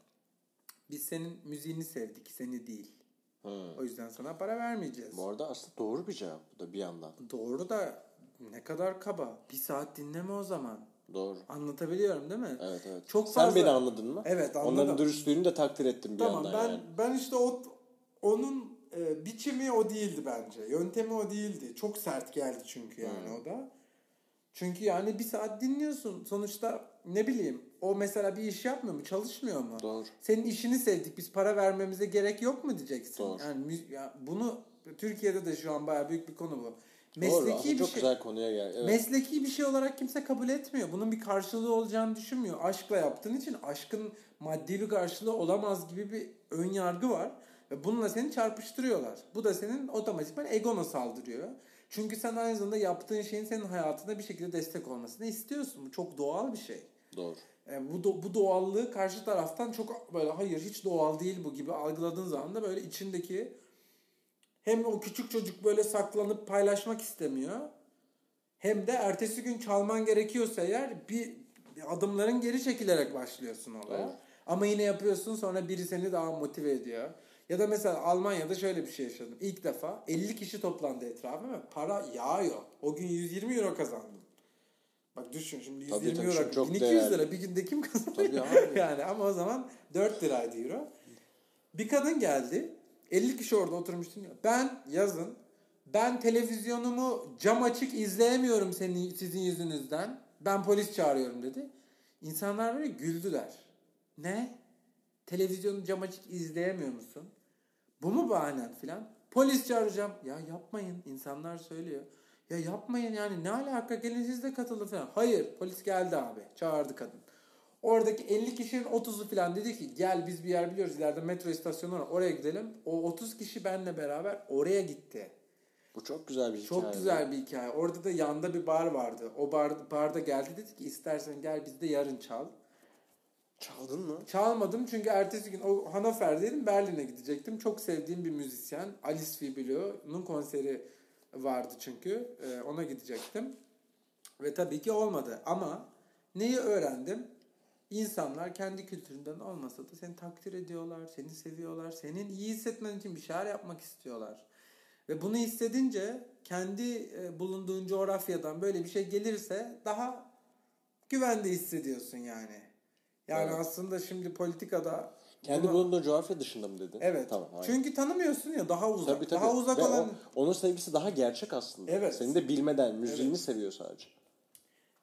Biz senin müziğini sevdik, seni değil. Hı. O yüzden sana para vermeyeceğiz. Bu arada aslında doğru bir cevap bu da bir yandan. Doğru da ne kadar kaba. Bir saat dinleme o zaman. Doğru. Anlatabiliyorum değil mi? Evet evet. Çok Sen fazla- beni anladın mı? Evet, anladım. Onların dürüstlüğünü de takdir ettim bir Tamam yandan ben yani. ben işte o onun e, biçimi o değildi bence. Yöntemi o değildi. Çok sert geldi çünkü yani Hmm. o da. Çünkü yani bir saat dinliyorsun. Sonuçta ne bileyim o mesela bir iş yapmıyor mu? Çalışmıyor mu? Doğru. Senin işini sevdik. Biz para vermemize gerek yok mu diyeceksin. Doğru. Yani ya bunu Türkiye'de de şu an bayağı büyük bir konu bu. Doğru. Mesleki Aslında bir çok şey. güzel konuya geldi. Evet. Mesleki bir şey olarak kimse kabul etmiyor. Bunun bir karşılığı olacağını düşünmüyor. Aşkla yaptığın için aşkın maddi bir karşılığı olamaz gibi bir ön yargı var. Ve bununla seni çarpıştırıyorlar. Bu da senin otomatikman egona saldırıyor. Çünkü sen aynı zamanda yaptığın şeyin senin hayatında bir şekilde destek olmasını istiyorsun. Bu çok doğal bir şey. Doğru. Yani bu, do- bu doğallığı karşı taraftan çok böyle hayır hiç doğal değil bu gibi algıladığın zaman da böyle içindeki hem o küçük çocuk böyle saklanıp paylaşmak istemiyor. Hem de ertesi gün çalman gerekiyorsa eğer bir adımların geri çekilerek başlıyorsun olaya. Evet. Ama yine yapıyorsun sonra biri seni daha motive ediyor. Ya da mesela Almanya'da şöyle bir şey yaşadım. İlk defa 50 kişi toplandı etrafıma para yağıyor. O gün 120 euro kazandım. Bak düşün şimdi 120 Tabii, tabii, euro. çok 1200 değerli. lira bir günde kim kazanıyor? Tabii abi. yani ama o zaman 4 liraydı euro. Bir kadın geldi. 50 kişi orada oturmuş dinliyor. Ben yazın ben televizyonumu cam açık izleyemiyorum senin sizin yüzünüzden. Ben polis çağırıyorum dedi. İnsanlar böyle güldüler. Ne? Televizyonu cam açık izleyemiyor musun? Bu mu bahanen filan? Polis çağıracağım. Ya yapmayın. insanlar söylüyor. Ya yapmayın yani ne alaka gelin siz de katılın falan. Hayır polis geldi abi. Çağırdı kadın. Oradaki 50 kişinin 30'u falan dedi ki gel biz bir yer biliyoruz ileride metro istasyonu var oraya gidelim. O 30 kişi benle beraber oraya gitti. Bu çok güzel bir hikaye. Çok güzel bir hikaye. Orada da yanda bir bar vardı. O bar, barda geldi dedi ki istersen gel biz de yarın çal. Çaldın mı? Çalmadım çünkü ertesi gün o Hannover'deydim Berlin'e gidecektim. Çok sevdiğim bir müzisyen Alice Fibilio'nun konseri vardı çünkü. Ee, ona gidecektim. Ve tabii ki olmadı. Ama neyi öğrendim? İnsanlar kendi kültüründen olmasa da seni takdir ediyorlar, seni seviyorlar. Senin iyi hissetmen için bir şeyler yapmak istiyorlar. Ve bunu hissedince kendi e, bulunduğun coğrafyadan böyle bir şey gelirse daha güvende hissediyorsun yani. Yani Evet. aslında şimdi politikada Kendi buna- bulunduğun coğrafya dışında mı dedin? Evet. Tamam. aynen. Çünkü tanımıyorsun ya daha uzak. Tabii, tabii. Daha uzak Ve olan o- onun sevgisi daha gerçek aslında. Evet. Senin de bilmeden müziğini Evet. seviyor sadece.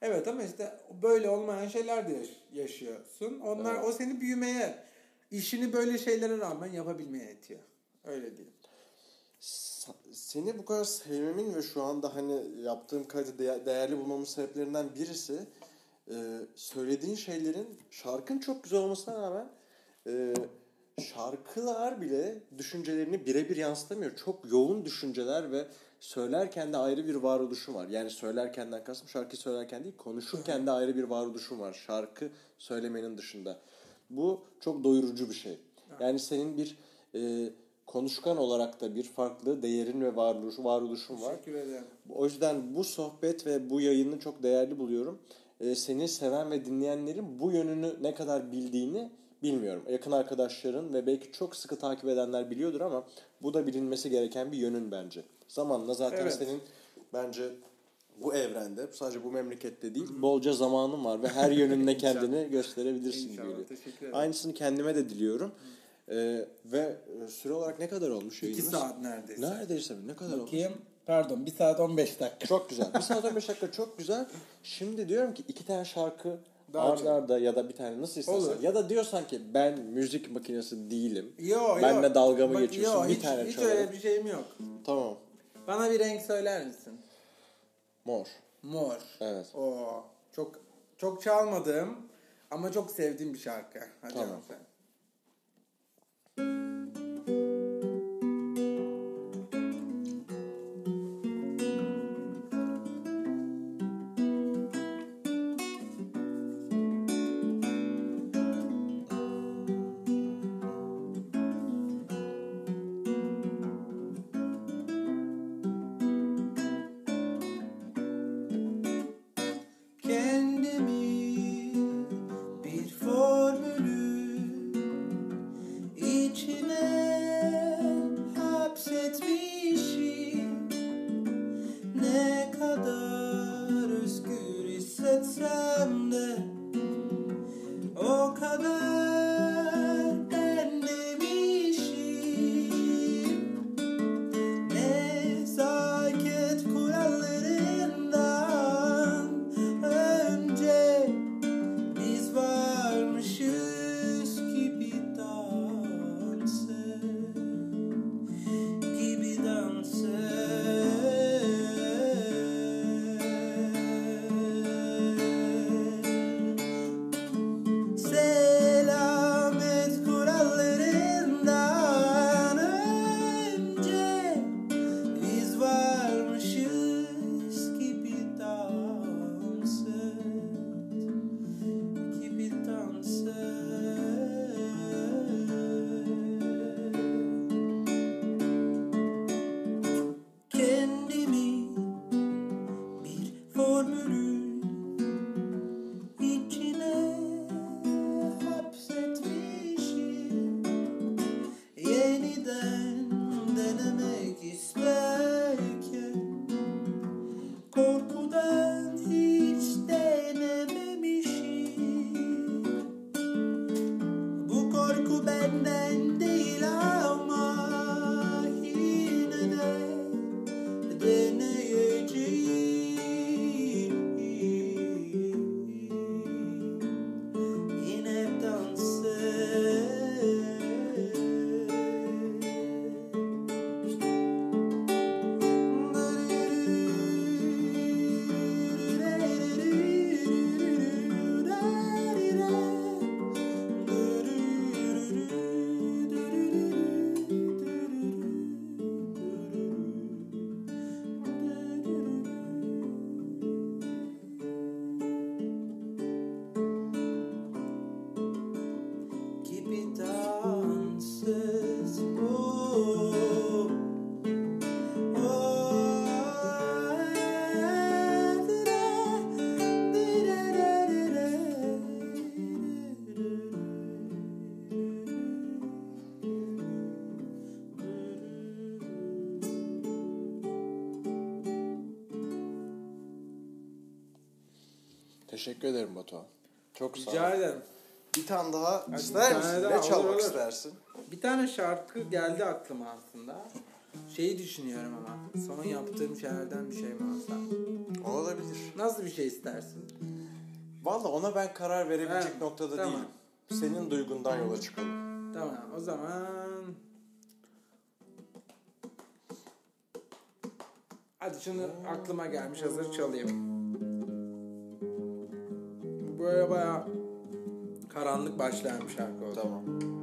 Evet ama işte böyle olmayan şeyler de yaş- yaşıyorsun. Onlar Evet. o seni büyümeye, işini böyle şeylere rağmen yapabilmeye itiyor. Öyle diyeyim. Seni bu kadar sevmemin ve şu anda hani yaptığım kaydı değer- değerli bulmamın sebeplerinden birisi e, söylediğin şeylerin şarkın çok güzel olmasına rağmen e, şarkılar bile düşüncelerini birebir yansıtamıyor. Çok yoğun düşünceler ve söylerken de ayrı bir varoluşum var. Yani söylerkenden kastım şarkı söylerken değil konuşurken de ayrı bir varoluşum var. Şarkı söylemenin dışında. Bu çok doyurucu bir şey. Yani senin bir e, konuşkan olarak da bir farklı değerin ve varoluş, varoluşun var. Teşekkür ederim. O yüzden bu sohbet ve bu yayını çok değerli buluyorum. Ee, seni seven ve dinleyenlerin bu yönünü ne kadar bildiğini bilmiyorum. Yakın arkadaşların ve belki çok sıkı takip edenler biliyordur ama bu da bilinmesi gereken bir yönün bence. Zamanla zaten Evet. senin bence bu evrende sadece bu memlekette değil bolca zamanın var ve her yönünde kendini gösterebilirsin İnşallah. Teşekkür ederim. Aynısını kendime de diliyorum. Ee, ve e, süre olarak ne kadar olmuş 2 yayınımız? saat neredeyse. Neredeyse ne kadar olmuş? Bakayım. Pardon 1 saat 15 dakika. Çok güzel. Bir saat 15 dakika çok güzel. Şimdi diyorum ki iki tane şarkı arda arda ya da bir tane nasıl istersen. Olur. Ya da diyorsan ki ben müzik makinesi değilim. Yo, Benle yo. dalga mı geçiyorsun? yo, bir hiç, tane Hiç çalalım. öyle bir şeyim yok. Tamam. Bana bir renk söyler misin? Mor. Mor. Evet. Oo, çok çok çalmadığım ama çok sevdiğim bir şarkı. Hadi Tamam. sen. Teşekkür ederim Batuhan. Çok sağ ol. Rica ederim. Bir tane daha bir ister tane misin? daha, Ne olur, çalmak olur. istersin? Bir tane şarkı geldi aklıma aslında. Şeyi düşünüyorum ama. Son yaptığım şeylerden bir şey mi olsa? Olabilir. Nasıl bir şey istersin? Valla ona ben karar verebilecek Evet, noktada tamam. değilim. Senin duygundan yola çıkalım. Tamam o zaman... Hadi şunu aklıma gelmiş hazır çalayım. Böyle baya karanlık başlayan bir şarkı oldu. Tamam.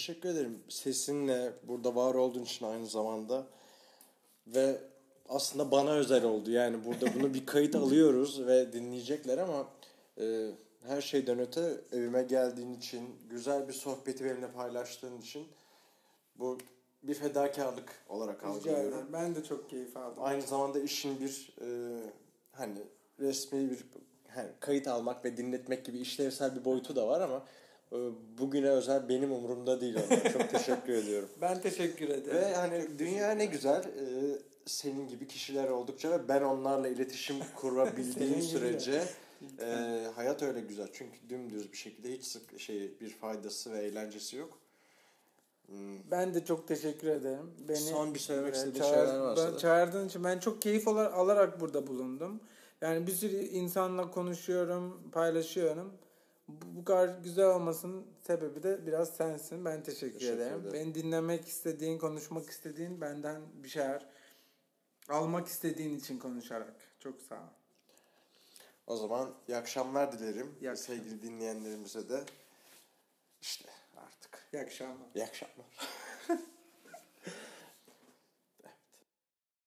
Teşekkür ederim sesinle burada var olduğun için aynı zamanda ve aslında bana özel oldu. Yani burada bunu bir kayıt alıyoruz ve dinleyecekler ama e, her şeyden öte evime geldiğin için, güzel bir sohbeti benimle paylaştığın için bu bir fedakarlık olarak algılıyorum. Ben de çok keyif aldım. Aynı zamanda işin bir e, hani resmi bir hani kayıt almak ve dinletmek gibi işlevsel bir boyutu da var ama e, bugüne özel benim umurumda değil onlar. Çok teşekkür ediyorum. Ben teşekkür ederim. Ve hani dünya ne güzel e, senin gibi kişiler oldukça ve ben onlarla iletişim kurabildiğim sürece e, hayat öyle güzel. Çünkü dümdüz bir şekilde hiç sık şey bir faydası ve eğlencesi yok. Hmm, Ben de çok teşekkür ederim. Beni Son bir söylemek e, istediğin çağır- şeyler varsa ben-. Çağırdığın için ben çok keyif ala- alarak burada bulundum. Yani bir sürü insanla konuşuyorum, paylaşıyorum. Bu, bu kadar güzel olmasının sebebi de biraz sensin. Ben teşekkür, Teşekkür ederim. ederim. Beni dinlemek istediğin, konuşmak istediğin, benden bir şeyler almak istediğin için konuşarak. Çok sağ ol. O zaman iyi akşamlar dilerim İyi akşamlar. sevgili dinleyenlerimize de. İşte artık. İyi akşamlar. İyi akşamlar.